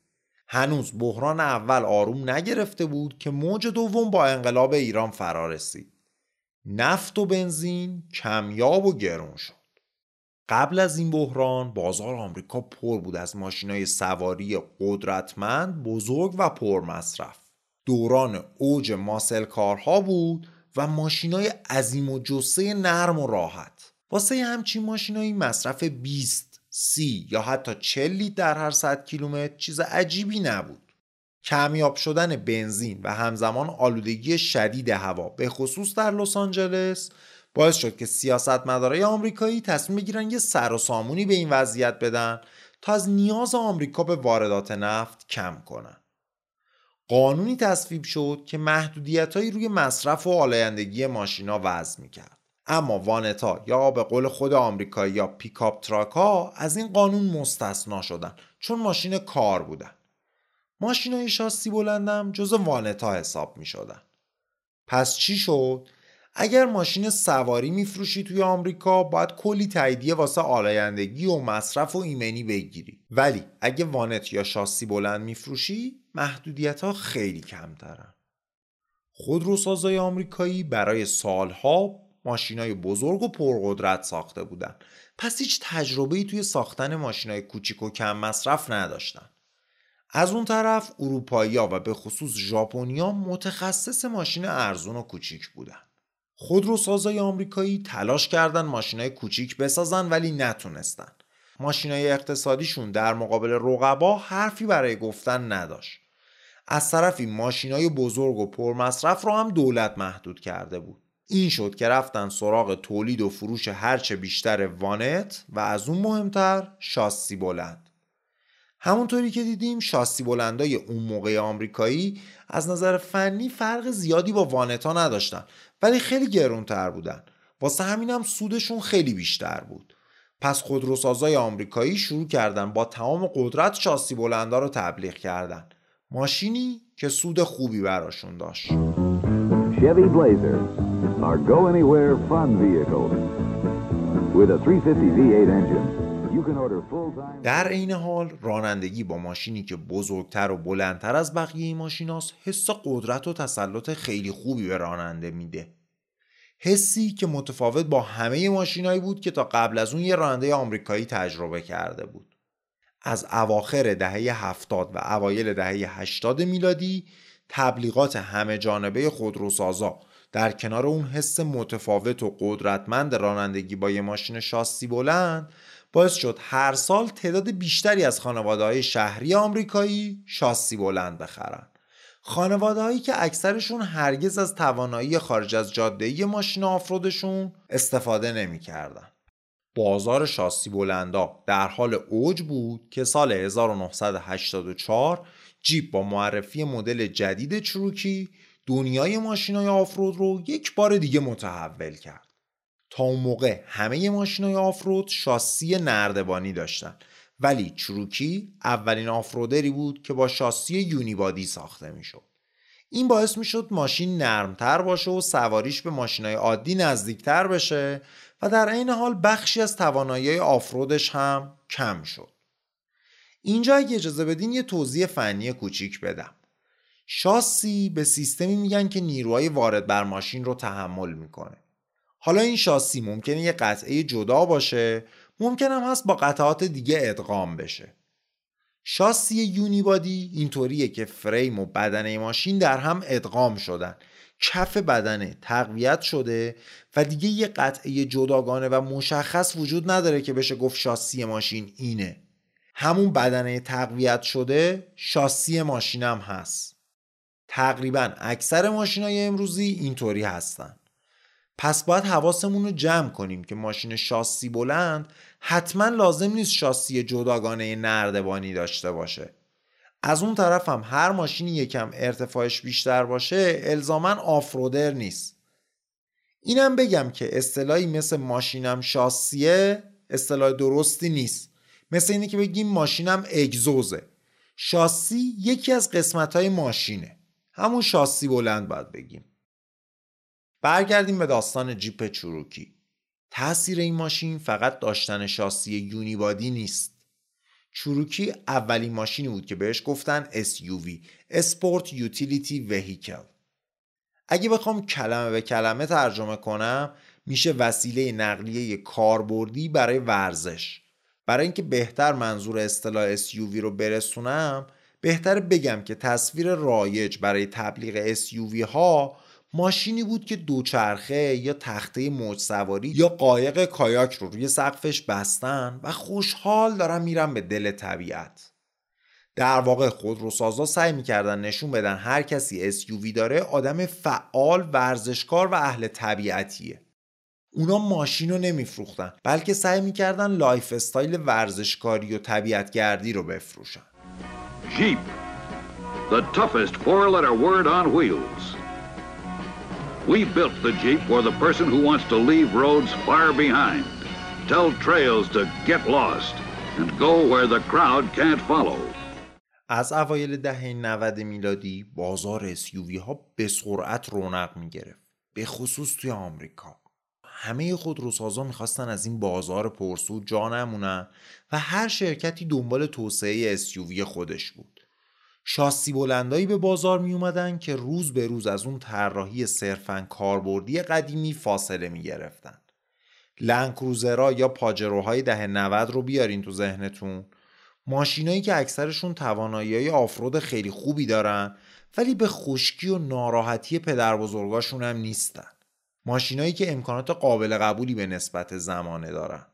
[SPEAKER 1] هنوز بحران اول آروم نگرفته بود که موج دوم با انقلاب ایران فرا رسید نفت و بنزین کمیاب و گرون شد. قبل از این بحران بازار آمریکا پر بود از ماشینای سواری قدرتمند بزرگ و پرمصرف. دوران اوج ماسل کارها بود و ماشینای عظیم و جسه نرم و راحت. واسه همچین ماشینایی مصرف 20 سی یا حتی 40 لیتر در هر 100 کیلومتر چیز عجیبی نبود. کمیاب شدن بنزین و همزمان آلودگی شدید هوا به خصوص در لس آنجلس باعث شد که سیاستمدارای آمریکایی تصمیم بگیرن یه سر و سامونی به این وضعیت بدن تا از نیاز آمریکا به واردات نفت کم کنن. قانونی تصویب شد که محدودیتهایی روی مصرف و آلایندگی ماشینا وضع می‌کرد. اما وانتا یا به قول خود آمریکاییا pickup truck ها از این قانون مستثنا شدن چون ماشین کار بودن. ماشین های شاسی بلندم جز وانتا حساب می شدن. پس چی شد؟ اگر ماشین سواری میفروشی توی آمریکا باید کلی تاییدیه واسه آلایندگی و مصرف و ایمنی بگیری. ولی اگه وانت یا شاسی بلند میفروشی محدودیت ها خیلی کمترن. خودروسازای آمریکایی برای سالها ماشینای بزرگ و پرقدرت ساخته بودن. پس هیچ تجربه‌ای توی ساختن ماشینای کوچیک و کم مصرف نداشتن. از اون طرف اروپایی‌ها و به خصوص ژاپنیا متخصص ماشین ارزون و کوچیک بودن. خودروسازای آمریکایی تلاش کردن ماشینای کوچیک بسازن ولی نتونستن. ماشینای اقتصادیشون در مقابل رقبا حرفی برای گفتن نداشت. از طرفی ماشینای بزرگ و پرمصرف رو هم دولت محدود کرده بود. این شد که رفتن سراغ تولید و فروش هرچه بیشتر وانت و از اون مهمتر شاسی بلند. همونطوری که دیدیم شاسی بلندای اون موقع آمریکایی از نظر فنی فرق زیادی با وانتا نداشتن ولی خیلی گرونتر بودن. واسه همینم هم سودشون خیلی بیشتر بود. پس خودروسازای آمریکایی شروع کردن با تمام قدرت شاسی بلندا رو تبلیغ کردن. ماشینی که سود خوبی براشون داشت.
[SPEAKER 3] Chevy Blazer, our go anywhere fun vehicle. With a 350 V8 engine.
[SPEAKER 1] در عین حال رانندگی با ماشینی که بزرگتر و بلندتر از بقیه ماشیناست حس قدرت و تسلط خیلی خوبی به راننده میده. حسی که متفاوت با همه ماشینایی بود که تا قبل از اون یه راننده آمریکایی تجربه کرده بود. از اواخر دهه هفتاد و اوایل دهه 80 میلادی تبلیغات همه جانبه خودروسازا در کنار اون حس متفاوت و قدرتمند رانندگی با یه ماشین شاسی بلند باعث شد هر سال تعداد بیشتری از خانواده های شهری آمریکایی شاسی بلند بخرن خانواده هایی که اکثرشون هرگز از توانایی خارج از جاده ماشین آفرودشون استفاده نمی‌کردن. بازار شاسی بلندا در حال اوج بود که سال 1984 جیپ با معرفی مدل جدید چروکی دنیای ماشین های آفرود رو یک بار دیگه متحول کرد. تا اون موقع همه های آفرود شاسی نردبانی داشتن. ولی چروکی اولین آفرودری بود که با شاسی یونیبادی ساخته می‌شد. این باعث می‌شد ماشین نرمتر باشه و سواریش به های عادی نزدیکتر بشه و در عین حال بخشی از توانایی آفرودش هم کم شد. اینجا اگه اجازه بدین یه توضیح فنی کوچیک بدم. شاسی به سیستمی میگن که نیروهای وارد بر ماشین رو تحمل می‌کنه. حالا این شاسی ممکنه یه قطعه جدا باشه ممکن هم هست با قطعات دیگه ادغام بشه. شاسی یونیبادی اینطوریه که فریم و بدنه ماشین در هم ادغام شدن. کف بدنه تقویت شده و دیگه یه قطعه جداگانه و مشخص وجود نداره که بشه گفت شاسی ماشین اینه. همون بدنه تقویت شده شاسی ماشینم هست. تقریبا اکثر ماشینای امروزی اینطوری هستن. پس باید حواسمون رو جمع کنیم که ماشین شاسی بلند حتما لازم نیست شاسی جداگانه نردبانی داشته باشه. از اون طرف هم هر ماشینی یکم ارتفاعش بیشتر باشه الزاما آفرودر نیست. اینم بگم که اصطلاحی مثل ماشینم شاسیه اصطلاح درستی نیست. مثل اینه که بگیم ماشینم اگزوزه. شاسی یکی از قسمت های ماشینه. همون شاسی بلند باید بگیم. برگردیم به داستان جیپ چروکی. تاثیر این ماشین فقط داشتن شاسی یونیبادی نیست. چروکی اولین ماشینی بود که بهش گفتن SUV اسپورت یوتیلیتی وهیکل اگه بخوام کلمه به کلمه ترجمه کنم میشه وسیله نقلیه کاربردی برای ورزش. برای اینکه بهتر منظور اصطلاح SUV رو برسونم بهتر بگم که تصویر رایج برای تبلیغ SUV ها ماشینی بود که دوچرخه یا تخته موج سواری یا قایق کایاک رو روی سقفش بستن و خوشحال دارن میرن به دل طبیعت. در واقع خودروسازا سعی می‌کردن نشون بدن هر کسی SUV داره آدم فعال ورزشکار و اهل طبیعتیه. اونا ماشین رو نمیفروختن بلکه سعی می‌کردن lifestyle ورزشکاری و طبیعتگردی رو بفروشن.
[SPEAKER 4] Jeep, the toughest four-letter word on wheels. We built the Jeep for the person who wants to leave roads far behind, tell trails to get lost, and go where the crowd can't follow.
[SPEAKER 1] از اوایل دهه 90 میلادی بازار SUV ها به سرعت رونق می گرفت به خصوص توی آمریکا همه خودروسازا می‌خواستن از این بازار پرسود جا نمونن و هر شرکتی دنبال توسعه SUV خودش بود شاسی بلندایی به بازار می اومدن که روز به روز از اون طراحی صرفا کاربردی قدیمی فاصله می گرفتن لنکروزرا یا پاجروهای دهه 90 رو بیارین تو ذهنتون. ماشینایی که اکثرشون توانایی های آفرود خیلی خوبی دارن ولی به خشکی و ناراحتی پدر بزرگاشون هم نیستن. ماشینایی که امکانات قابل قبولی به نسبت زمانه دارن.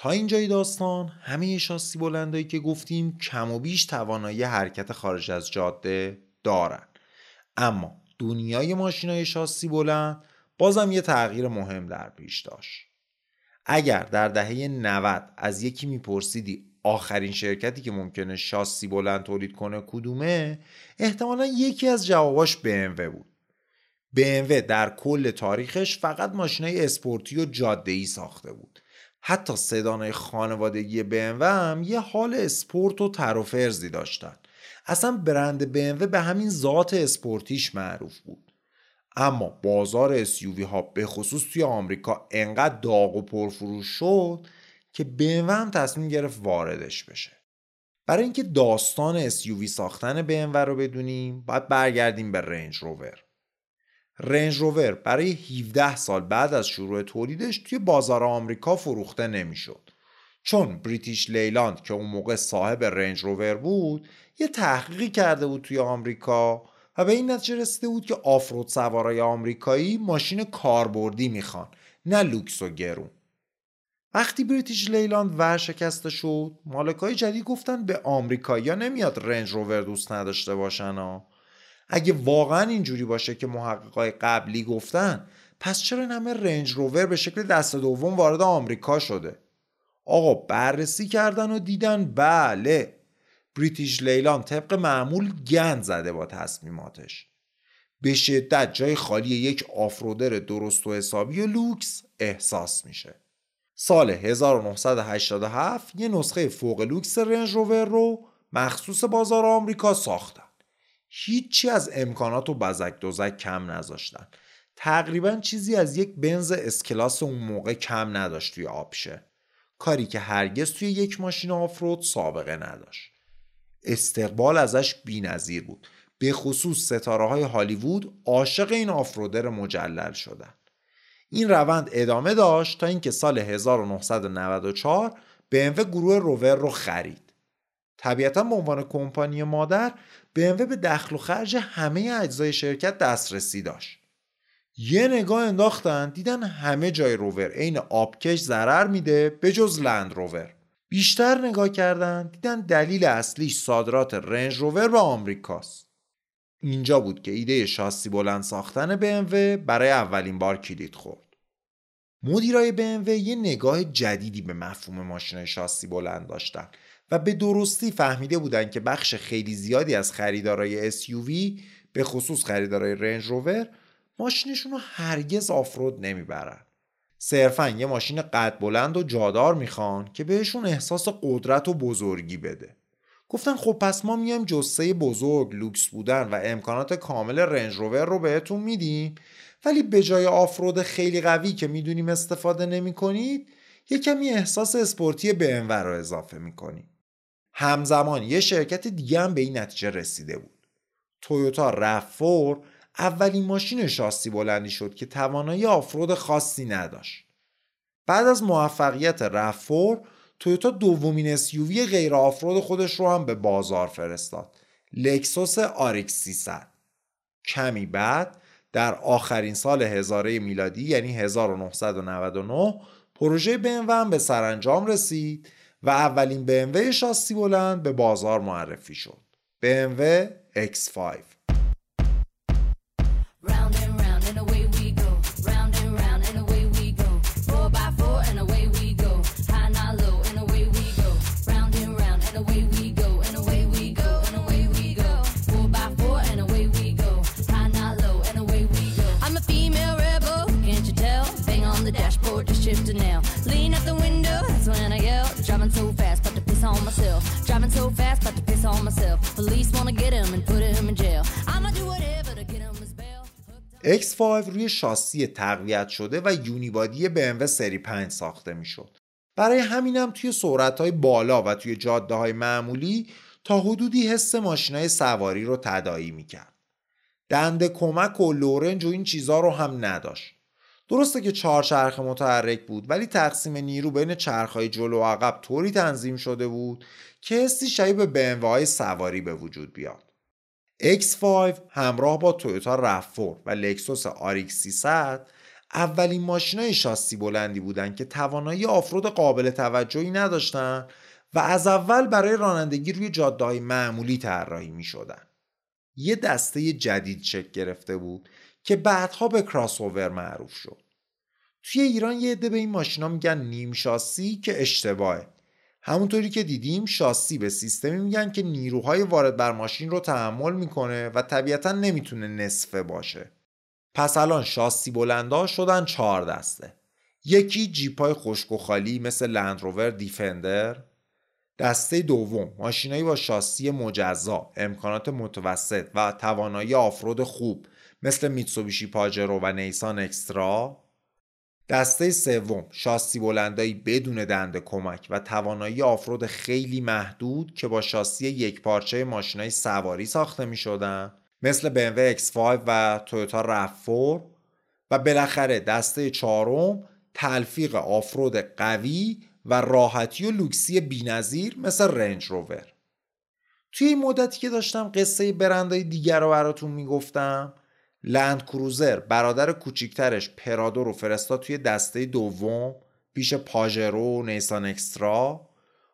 [SPEAKER 1] تا اینجای داستان همه شاسی بلندایی که گفتیم کم و بیش توانایی حرکت خارج از جاده دارن. اما دنیای ماشینای شاسی بلند بازم یه تغییر مهم در پیش داشت. اگر در دهه 90 از یکی میپرسیدی آخرین شرکتی که ممکنه شاسی بلند تولید کنه کدومه احتمالا یکی از جواباش BMW بود. BMW در کل تاریخش فقط ماشینای اسپورتی و جاده ای ساخته بود. حتی سدانای خانوادگی BMW هم یه حال اسپورت و تر و فرزی داشتن. اصلا برند BMW به همین ذات اسپورتیش معروف بود. اما بازار SUV ها به خصوص توی آمریکا انقدر داغ و پرفروش شد که BMW هم تصمیم گرفت واردش بشه. برای اینکه داستان SUV ساختن BMW رو بدونیم باید برگردیم به رنج روور رنج روور. برای 17 سال بعد از شروع تولیدش توی بازار آمریکا فروخته نمی‌شد. چون بریتیش لیلاند که اون موقع صاحب رنج روور بود یه تحقیقی کرده بود توی آمریکا و به این نتیجه رسیده بود که آفرود سوارای آمریکایی ماشین کاربردی می‌خوان نه لوکس و گرون. وقتی بریتیش لیلاند ورشکسته شد مالکای جدید گفتن به آمریکایی‌ها نمیاد رنج روور دوست نداشته باشن ها. اگه واقعا اینجوری باشه که محققای قبلی گفتن پس چرا این همه رنج روور به شکل دست دوم وارد آمریکا شده؟ آقا بررسی کردن و دیدن بله. British Leyland طبق معمول گند زده با تصمیماتش به شدت جای خالی یک off-roader درست و حسابی و لوکس احساس میشه. سال 1987 یه نسخه فوق لوکس رنج روور رو مخصوص بازار آمریکا ساختن. هیچی از امکانات و بزک دوزک کم نذاشتن. تقریبا چیزی از یک بنز S-Class اون موقع کم نداشت توی آپشه کاری که هرگز توی یک ماشین آفرود سابقه نداشت. استقبال ازش نظیر بود. به خصوص ستاره های هالیوود عاشق این آفرودر مجلل شدن. این روند ادامه داشت تا اینکه سال 1994 BMW گروه روور رو خرید. طبیعتا به عنوان کمپانی مادر BMW به دخل و خرج همه اجزای شرکت دسترسی داشت. یه نگاه انداختن دیدن همه جای روور. عین آبکش ضرر میده به جز لند روور. بیشتر نگاه کردن دیدن دلیل اصلیش صادرات رنج روور به آمریکاست. اینجا بود که ایده شاسی بلند ساختن BMW برای اولین بار کلید خورد. مدیرای BMW یه نگاه جدیدی به مفهوم ماشین شاسی بلند داشتن. و به درستی فهمیده بودن که بخش خیلی زیادی از خریدارای SUV به خصوص خریدارای رنج روور ماشینشون رو هرگز آفرود نمی‌برن. صرفا یه ماشین قد بلند و جادار می‌خوان که بهشون احساس قدرت و بزرگی بده. گفتن خب پس ما میایم جثه بزرگ لوکس بودن و امکانات کامل رنج روور رو بهتون میدیم. ولی به جای off-road خیلی قوی که می‌دونیم استفاده نمی کنید یه کمی احساس اسپورتی BMW رو اضافه می‌کنیم. همزمان یه شرکت دیگه هم به این نتیجه رسیده بود. تویوتا RAV4 اولین ماشین شاسی بلندی شد که توانایی آفرود خاصی نداشت. بعد از موفقیت رفور تویوتا دومین SUV غیر آفرود خودش رو هم به بازار فرستاد. لکسوس آریکس 300 کمی بعد در آخرین سال هزاره میلادی یعنی 1999 پروژه BMW هم به سرانجام رسید. و اولین BMW شاسی بلند به بازار معرفی شد. BMW X5 X5 روی شاسی تقویت شده و یونیبادی BMW سری 5 ساخته می‌شد. برای همینم توی سرعتهای بالا و توی جاده های معمولی تا حدودی حس ماشینای سواری رو تدایی می‌کرد. دنده کمک و لورنج و این چیزها رو هم نداشت. درسته که چهار چرخ متحرک بود ولی تقسیم نیرو بین چرخهای جلو و عقب طوری تنظیم شده بود که حسی شبیه به های سواری به وجود بیاد. X5 همراه با تویوتا رفور و لکسوس RX 300 اولین ماشینای شاسی بلندی بودند که توانایی آفرود قابل توجهی نداشتند و از اول برای رانندگی روی جاده‌های معمولی طراحی می شدن. یه دسته جدید شکل گرفته بود که بعدها به کراسوور معروف شد. توی ایران یه عده به این ماشینا میگن نیم شاسی که اشتباهه. همونطوری که دیدیم شاسی به سیستمی میگن که نیروهای وارد بر ماشین رو تحمل می‌کنه و طبیعتا نمی‌تونه نصفه باشه. پس الان شاسی بلندا شدن چهار دسته. یکی جیپای خشک و خالی مثل لندروور دیفندر دسته دوم ماشینایی با شاسی مجزا امکانات متوسط و توانایی آفرود خوب. مثل میتسوبیشی پاجرو و نیسان اکسترا. دسته سوم شاسی بلندایی بدون دنده کمک و توانایی آفرود خیلی محدود که با شاسی یک پارچه ماشینای سواری ساخته می شدن مثل BMW X5 و تویوتا رفور. و بالاخره دسته چهارم تلفیق آفرود قوی و راحتی و لوکسی بینظیر مثل رنج روور. توی این مدتی که داشتم قصه برندهای دیگر رو براتون می‌گفتم لند کروزر برادر کوچیکترش پرادو رو فرستاد توی دسته دوم پیش پاژرو و نیسان اکسترا.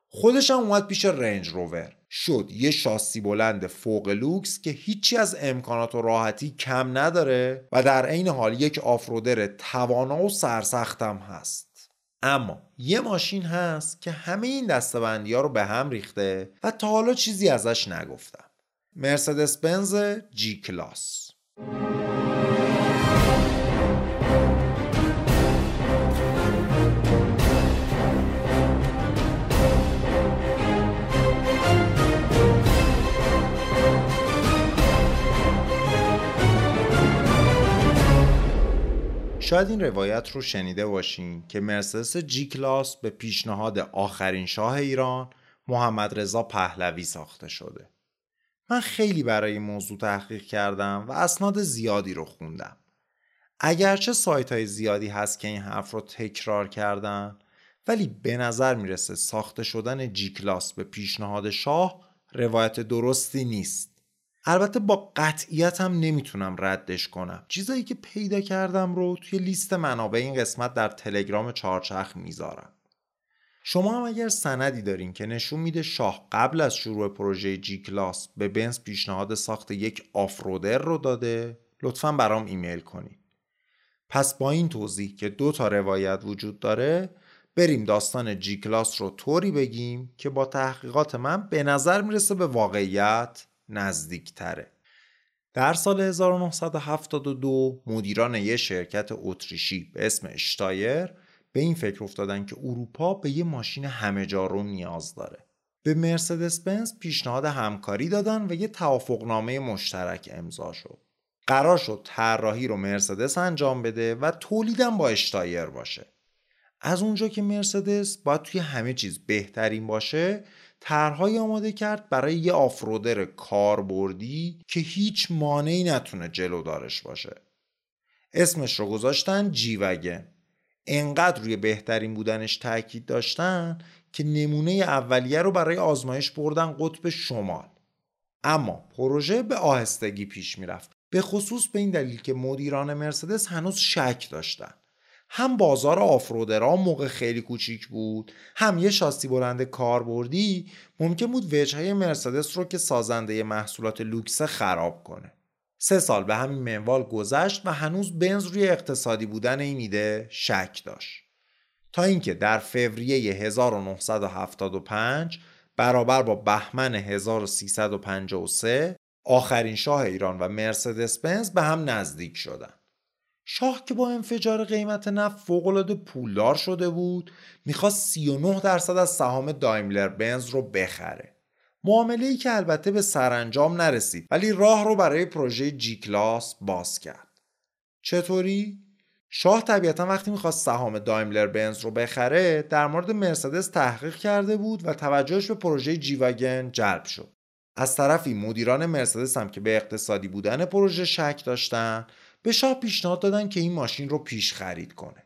[SPEAKER 1] خودش هم اومد پیش رنج روور. شد یه شاسی بلند فوق لوکس که هیچی از امکانات و راحتی کم نداره و در عین حال یک آفرودر توانا و سرسختم هست. اما یه ماشین هست که همه این دستبندی ها رو به هم ریخته و تا حالا چیزی ازش نگفتم. مرسدس بنز جی کلاس. شاید این روایت رو شنیده باشین که مرسدس جی کلاس به پیشنهاد آخرین شاه ایران محمد رضا پهلوی ساخته شده. من خیلی برای این موضوع تحقیق کردم و اسناد زیادی رو خوندم. اگرچه سایت های زیادی هست که این حرف رو تکرار کردن ولی به نظر می‌رسه ساخته شدن جی کلاس به پیشنهاد شاه روایت درستی نیست. البته با قطعیت هم نمی‌تونم ردش کنم چیزایی که پیدا کردم رو توی لیست منابع این قسمت در تلگرام چارچخ می‌ذارم شما هم اگر سندی دارین که نشون میده شاه قبل از شروع پروژه جی کلاس به بنز پیشنهاد ساخت یک آفرودر رو داده لطفا برام ایمیل کنید پس با این توضیح که دو تا روایت وجود داره بریم داستان جی کلاس رو طوری بگیم که با تحقیقات من به نظر می‌رسه به واقعیت نزدیک تره. در سال 1972 مدیران یه شرکت اتریشی به اسم اشتایر به این فکر افتادن که اروپا به یه ماشین همه رو نیاز داره. به مرسدس بنز پیشنهاد همکاری دادن و یه توافقنامه مشترک امضا شد. قرار شد طراحی رو مرسدس انجام بده و تولیدم با اشتایر باشه. از اونجا که مرسدس باید توی همه چیز بهترین باشه طرحهایی آماده کرد برای یه آفرودر کاربردی که هیچ مانعی نتونه جلو دارش باشه اسمش رو گذاشتن جی وگن انقدر روی بهترین بودنش تاکید داشتن که نمونه اولیه رو برای آزمایش بردن قطب شمال. اما پروژه به آهستگی پیش می‌رفت. به خصوص به این دلیل که مدیران مرسدس هنوز شک داشتن. هم بازار آفرودرا موقع خیلی کوچیک بود هم یه شاسی بلند کاربردی ممکن بود وجهه مرسدس رو که سازنده محصولات لوکس خراب کنه. سه سال به همین منوال گذشت و هنوز بنز روی اقتصادی بودن این ایده شک داشت تا اینکه در فوریه 1975 برابر با بهمن 1353 آخرین شاه ایران و مرسدس بنز به هم نزدیک شدند. شاه که با انفجار قیمت نفت فوقالعاده پولدار شده بود می‌خواست 39 درصد از سهام دایملر بنز رو بخره معامله ای که البته به سرانجام نرسید ولی راه رو برای پروژه جی کلاس باز کرد. چطوری؟ شاه طبیعتا وقتی می‌خواست سهام دایملر بنز رو بخره در مورد مرسدس تحقیق کرده بود و توجهش به پروژه جی وگن جلب شد. از طرفی مدیران مرسدس هم که به اقتصادی بودن پروژه شک داشتن به شاه پیشنهاد دادن که این ماشین رو پیش خرید کنه.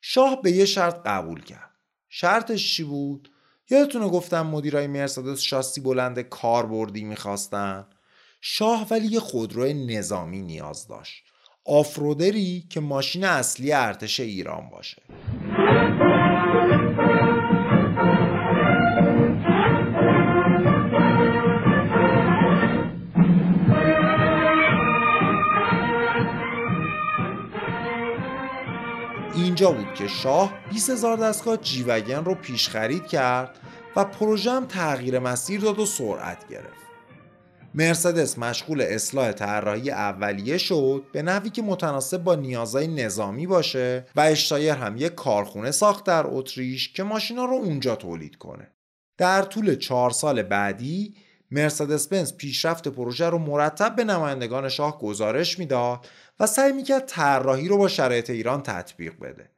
[SPEAKER 1] شاه به یه شرط قبول کرد. شرطش چی بود؟ یادتونه گفتم مدیرای مرسدس شاسی بلند کاربردی می‌خواستن؟ شاه ولی یه خودرو نظامی نیاز داشت. آفرودری که ماشین اصلی ارتش ایران باشه. اینجا بود که شاه 20 هزار دستگاه جیوگن رو پیش خرید کرد و پروژه هم تغییر مسیر داد و سرعت گرفت. مرسدس مشغول اصلاح طراحی اولیه شد به نحوی که متناسب با نیازهای نظامی باشه و اشتایر هم یک کارخونه ساخت در اتریش که ماشینا رو اونجا تولید کنه. در طول چهار سال بعدی مرسدس بنز پیشرفت پروژه رو مرتب به نمایندگان شاه گزارش می‌داد و سعی می‌کرد طراحی رو با شرایط ایران تطبیق بده.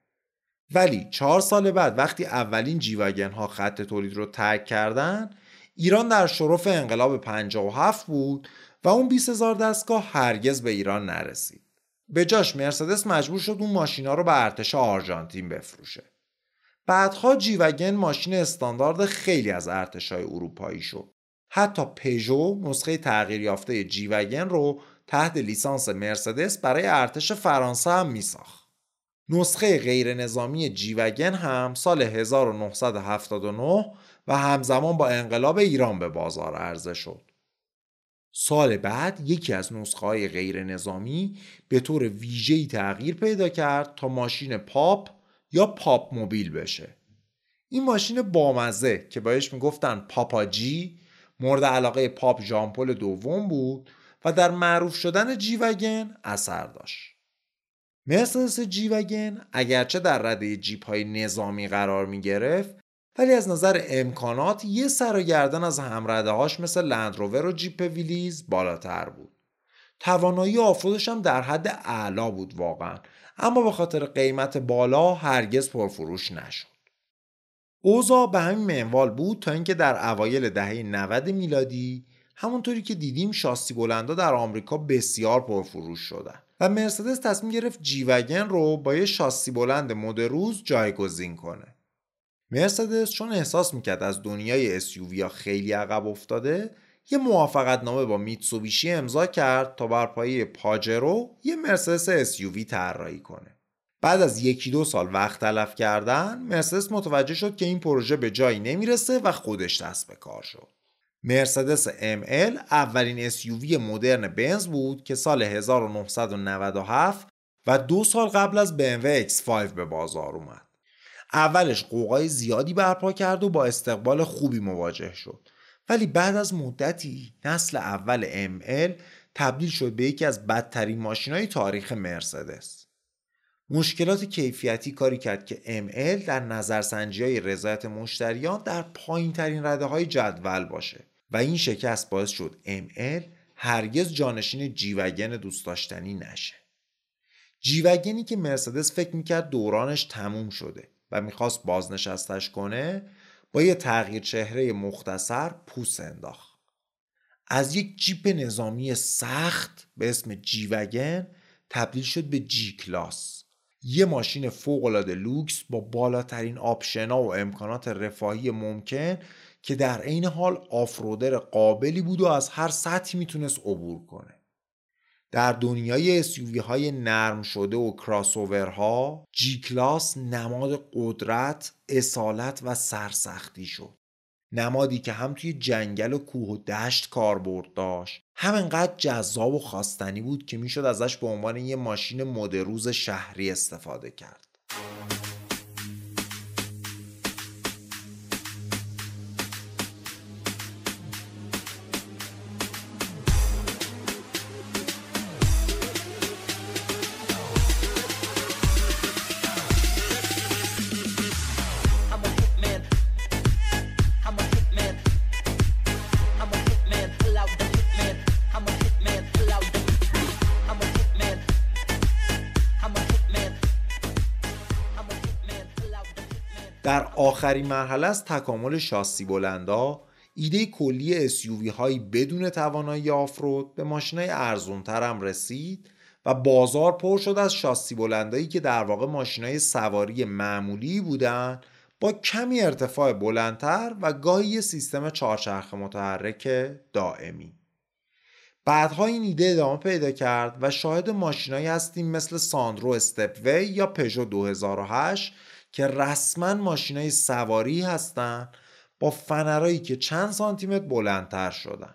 [SPEAKER 1] ولی چهار سال بعد وقتی اولین جیوگن ها خط تولید رو ترک کردن ایران در شرف انقلاب 57 بود و اون 20 هزار دستگاه هرگز به ایران نرسید. به جاش مرسدس مجبور شد اون ماشینا رو به ارتش آرژانتین بفروشه. بعدها جیوگن ماشین استاندارد خیلی از ارتشای اروپایی شد. حتی پژو نسخه تغییر یافته جیوگن رو تحت لیسانس مرسدس برای ارتش فرانسه هم میساخت. نسخه غیر نظامی جیوگن هم سال 1979 و همزمان با انقلاب ایران به بازار عرضه شد. سال بعد یکی از نسخه های غیر نظامی به طور ویژه‌ای تغییر پیدا کرد تا ماشین پاپ یا پاپ موبیل بشه. این ماشین بامزه که بهش می‌گفتن پاپاجی مورد علاقه پاپ ژان پل دوم بود و در معروف شدن G-Wagen اثر داشت. مرسدس G-Wagen اگرچه در رده جیپ های نظامی قرار می گرفت ولی از نظر امکانات یه سر و گردن از همرده هاش مثل لندروور و جیپ ویلیز بالاتر بود. توانایی off-road ش هم در حد اعلا بود واقعا اما به خاطر قیمت بالا هرگز پرفروش نشد. اوضاع به همین منوال بود تا اینکه در اوایل دهه 90 میلادی همونطوری که دیدیم شاسی بلندا در آمریکا بسیار پرفروش شدن و مرسدس تصمیم گرفت جیوگن رو با یه شاسی بلند مد روز جایگزین کنه. مرسدس چون احساس می‌کرد از دنیای SUV خیلی عقب افتاده یه موافقت نامه با میتسوبیشی امضا کرد تا بر پایه پاجرو یه مرسدس SUV طراحی کنه. بعد از یکی دو سال وقت تلف کردن مرسدس متوجه شد که این پروژه به جایی نمی‌رسه و خودش دست به کار شد مرسدس ML اولین SUV مدرن بنز بود که سال 1997 و دو سال قبل از BMW X5 به بازار اومد. اولش قوقای زیادی برپا کرد و با استقبال خوبی مواجه شد. ولی بعد از مدتی نسل اول ML تبدیل شد به یکی از بدترین ماشین های تاریخ مرسدس. مشکلات کیفیتی کاری کرد که ML در نظرسنجی های رضایت مشتریان در پایین ترین رده های جدول باشه و این شکست باعث شد ML هرگز جانشین جیوگن دوست داشتنی نشه. جیوگنی که مرسدس فکر می‌کرد دورانش تموم شده و می‌خواست بازنشستش کنه با یه تغییر چهره مختصر پوس انداخت. از یک جیپ نظامی سخت به اسم G-Wagen تبدیل شد به G-Class یه ماشین فوقالعاده لوکس با بالاترین آپشنا و امکانات رفاهی ممکن که در عین حال off-roader قابلی بود و از هر سطحی می‌تونست عبور کنه. در دنیای SUV های نرم شده و کراسوورها G-Class نماد قدرت، اصالت و سرسختی شد. نمادی که هم توی جنگل و کوه و دشت کاربرد داشت. هم انقدر جذاب و خواستنی بود که می‌شد ازش به عنوان یه ماشین مدروز شهری استفاده کرد. در آخرین مرحله از تکامل شاسی بلندا ایده کلی SUV هایی بدون توانایی آفرود به ماشین های ارزون هم رسید و بازار پر شد از شاسی بلندایی که در واقع ماشین های سواری معمولی بودن با کمی ارتفاع بلندتر و گاهی سیستم چهارچرخ متحرک دائمی. بعدها این ایده ادامه پیدا کرد و شاهد ماشینایی هستیم مثل ساندرو استپوی یا پژو 2008 که رسما ماشینای سواری هستن با فنرایی که چند سانتیمتر بلندتر شدن.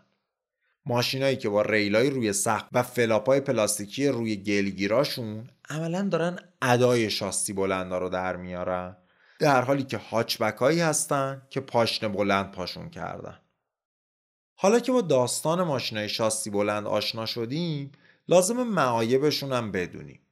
[SPEAKER 1] ماشینایی که با ریلای روی سقف و flap ای پلاستیکی روی گلگیراشون عملا دارن ادای شاسی بلندا رو در میارن در حالی که هاچبک هایی هستن که پاشنه بلند پاشون کردن. حالا که با داستان ماشینای شاسی بلند آشنا شدیم لازم معایبشون هم بدونیم.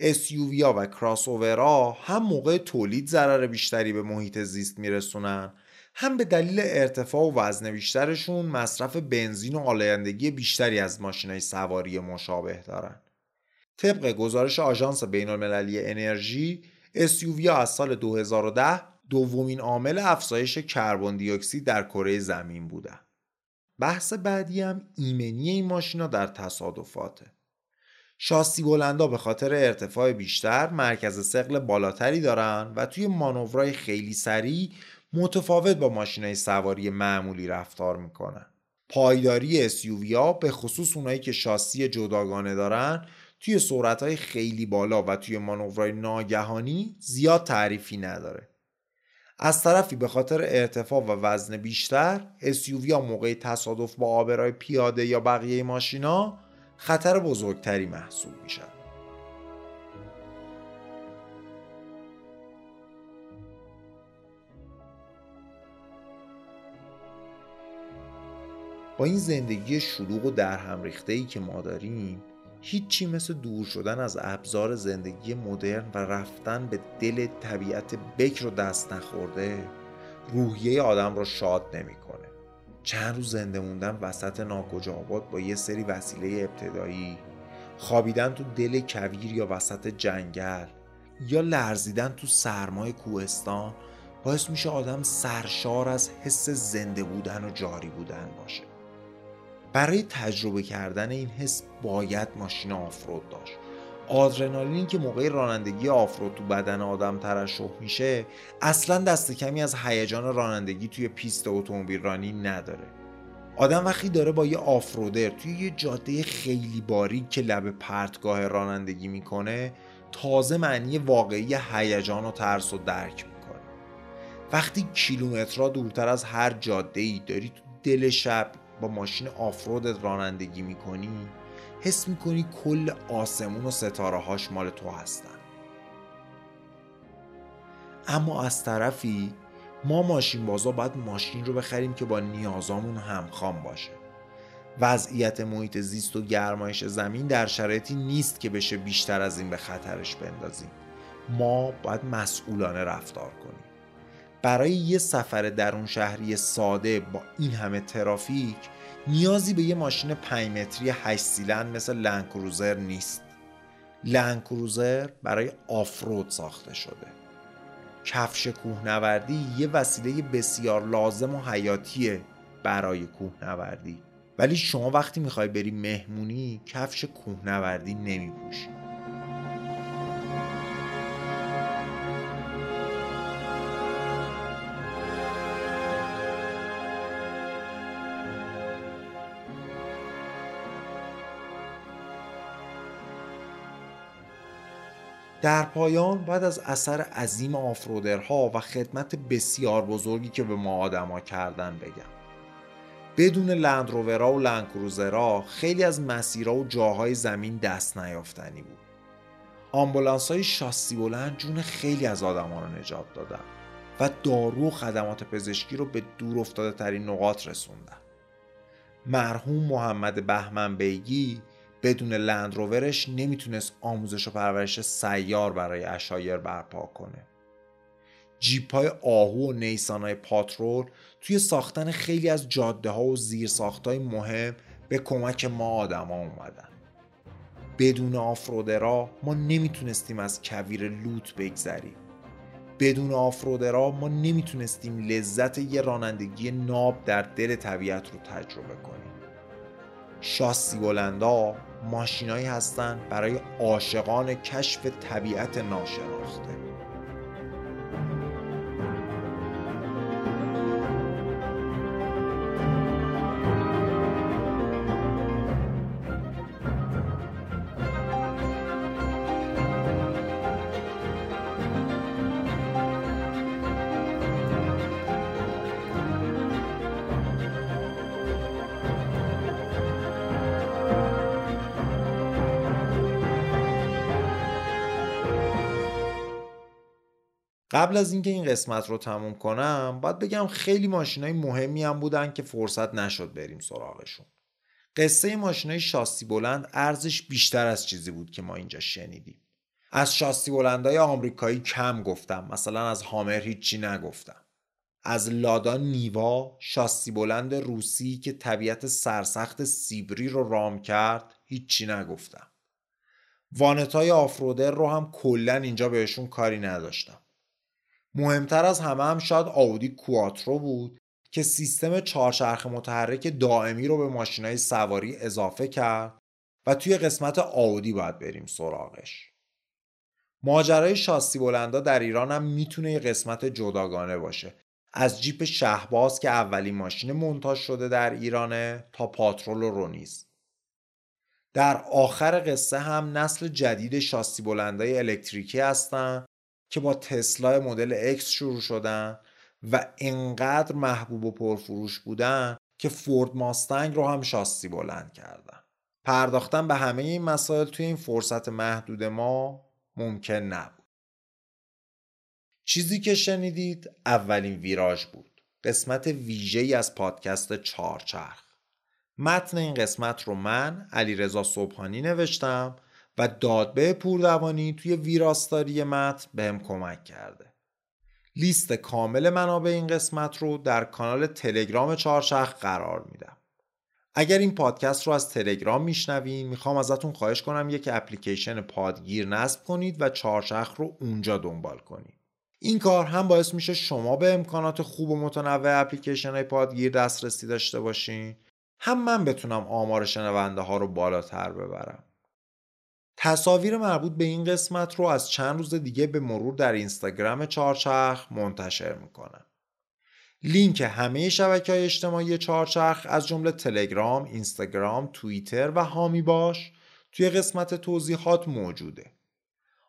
[SPEAKER 1] SUV ها و cross ها هم موقع تولید ضرر بیشتری به محیط زیست میرسونن هم به دلیل ارتفاع و وزن بیشترشون مصرف بنزین و آلایندگی بیشتری از های سواری مشابه دارن. طبق گزارش آژانس بین المللی انرژی SUV ها از سال 2010 دومین عامل افزایش کربن دی اکسید در کره زمین بودن. بحث بعدی هم ایمنی این ماشینا در تصادفاته. شاسی بلندا به خاطر ارتفاع بیشتر مرکز سقل بالاتری دارن و توی مانورای خیلی سریع متفاوت با ماشینای سواری معمولی رفتار می‌کنن. پایداری SUV ها به خصوص اونایی که شاسی جداگانه دارن توی سرعت خیلی بالا و توی مانورای ناگهانی زیاد تعریفی نداره. از طرفی به خاطر ارتفاع و وزن بیشتر SUV ها موقع تصادف با آبرای پیاده یا بقیه ماشینا خطر بزرگتری محسوب میشن با این زندگی شلوغ و در هم ریخته ای که ما داریم هیچی مثل دور شدن از ابزار زندگی مدرن و رفتن به دل طبیعت بکر و دست نخورده روحیه آدم را شاد نمی‌کنه. چند روز زنده موندن وسط ناکجا آباد با یه سری وسیله ابتدایی. خوابیدن تو دل کویر یا وسط جنگل. یا لرزیدن تو سرمای کوهستان. باعث میشه آدم سرشار از حس زنده بودن و جاری بودن باشه. برای تجربه کردن این حس باید ماشین آفرود داشت. آدرنالین که موقع رانندگی آفرود تو بدن آدم ترشح میشه اصلا دست کمی از هیجان رانندگی توی پیست اتومبیل رانی نداره. آدم وقتی داره با یه offroader توی یه جاده خیلی باریک که لب پرتگاه رانندگی می‌کنه تازه معنی واقعی هیجان و ترس و درک می‌کنی وقتی کیلومترها دورتر از هر جاده ای داری تو دل شب با ماشین offroad ت رانندگی می‌کنی حس می‌کنی کل آسمون و ستاره هاش مال تو هستن. اما از طرفی ما ماشین بازا باید ماشین رو بخریم که با نیازامون همخوان باشه. وضعیت محیط زیست و گرمایش زمین در شرایطی نیست که بشه بیشتر از این به خطرش بندازیم. ما باید مسئولانه رفتار کنیم. برای یه سفر درون شهری ساده با این همه ترافیک نیازی به یه ماشین 5 متری 8 سیلند مثل لنکروزر نیست. لنکروزر برای آفرود ساخته شده. کفش کوهنوردی یه وسیله بسیار لازم و حیاتیه برای کوهنوردی. ولی شما وقتی می‌خوای بری مهمونی کفش کوهنوردی نمیپوشی. در پایان بعد از اثر عظیم آفرودرها و خدمت بسیار بزرگی که به ما آدما کردن بگم. بدون لندروورا و لنکروزرا خیلی از مسیرها و جاهای زمین دست نیافتنی بود. آمبولانس های شاسی بلند جون خیلی از آدما رو نجات دادن و دارو و خدمات پزشکی رو به دور افتاده ترین نقاط رسوندن. مرحوم محمد بهمن بیگی بدون لندروورش نمی‌تونست آموزش و پرورش سیار برای اشایر برپا کنه. جیپ های آهو و نیسان های پاترول توی ساختن خیلی از جاده ها و زیر های مهم به کمک ما آدما اومدن. بدون آفرودرا ما نمی‌تونستیم از کویر لوت بگذریم. بدون آفرودرا ما نمی‌تونستیم لذت یه رانندگی ناب در دل طبیعت رو تجربه کنیم. شاسی بلندا ماشینایی هستند برای عاشقان کشف طبیعت ناشناخته. قبل از اینکه این قسمت رو تموم کنم باید بگم خیلی های مهمی هم بودن که فرصت نشد بریم سراغشون. قصه های شاسی بلند ارزش بیشتر از چیزی بود که ما اینجا شنیدیم. از شاسی بلندهای آمریکایی کم گفتم مثلا از هامر هیچی نگفتم. از لادا نیوا شاسی بلند روسی که طبیعت سرسخت سیبری رو رام کرد هیچی نگفتم. وانت های آفرودر رو هم کلا اینجا بهشون کاری نداشتم. مهمتر از همه هم شاید آودی کواترو بود که سیستم چهارچرخ متحرک دائمی رو به ماشینای سواری اضافه کرد و توی قسمت آودی باید بریم سراغش. ماجرای شاسی بلندا در ایران هم می‌تونه یه قسمت جداگانه باشه. از جیپ شهباز که اولین ماشین منتاج شده در ایرانه تا پاترول و رونیز. در آخر قصه هم نسل جدید شاسی بلندای الکتریکی هستن که با تسلا مدل X شروع شدن و انقدر محبوب و پرفروش بودن که فورد ماستنگ رو هم شاسی بلند کردن. پرداختن به همه این مسائل توی این فرصت محدود ما ممکن نبود. چیزی که شنیدید اولین ویراژ بود. قسمت ویژه از پادکست چارچرخ متن این قسمت رو من علی رضا صبحانی نوشتم و دادبه پوردوانی توی ویراستاری متن بهم کمک کرده. لیست کامل منابع این قسمت رو در کانال تلگرام چهارچرخ قرار میدم. اگر این پادکست رو از تلگرام میشنوین می‌خوام ازتون خواهش کنم یک اپلیکیشن پادگیر نصب کنید و چهارچرخ رو اونجا دنبال کنید. این کار هم باعث میشه شما به امکانات خوب و متنوع اپلیکیشن های پادگیر دسترسی داشته باشین. هم من بتونم آمار شنونده ها رو بالاتر ببرم. تصاویر مربوط به این قسمت رو از چند روز دیگه به مرور در اینستاگرام چهارچرخ منتشر می‌کنم. لینک همه شبکه های اجتماعی چهارچرخ از جمله تلگرام، اینستاگرام، توییتر و هامی باش توی قسمت توضیحات موجوده.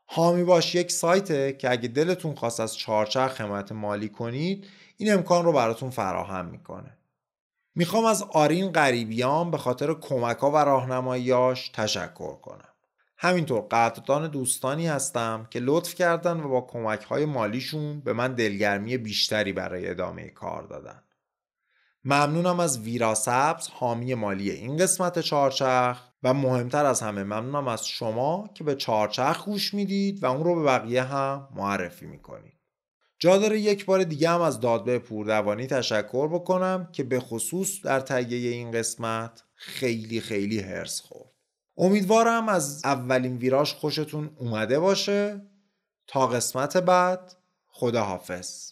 [SPEAKER 1] حامی باش یک سایته که اگه دلتون خواست از چهارچرخ حمایت مالی کنید این امکان رو براتون فراهم می‌کنه می‌خوام از آرین غریبیان به خاطر کمک ها و راهنماییاش تشکر کنم همینطور قدردان دوستانی هستم که لطف کردن و با کمک های مالیشون به من دلگرمی بیشتری برای ادامه کار دادن. ممنونم از ویرا سبز حامی مالی این قسمت چهارچرخ و مهمتر از همه ممنونم از شما که به چهارچرخ گوش می‌دید و اون رو به بقیه هم معرفی می‌کنید. جا داره یک بار دیگه هم از دادبه پوردوانی تشکر بکنم که به خصوص در تهیه این قسمت خیلی خیلی هرس خورد. امیدوارم از اولین ویراش خوشتون اومده باشه. تا قسمت بعد خدا حافظ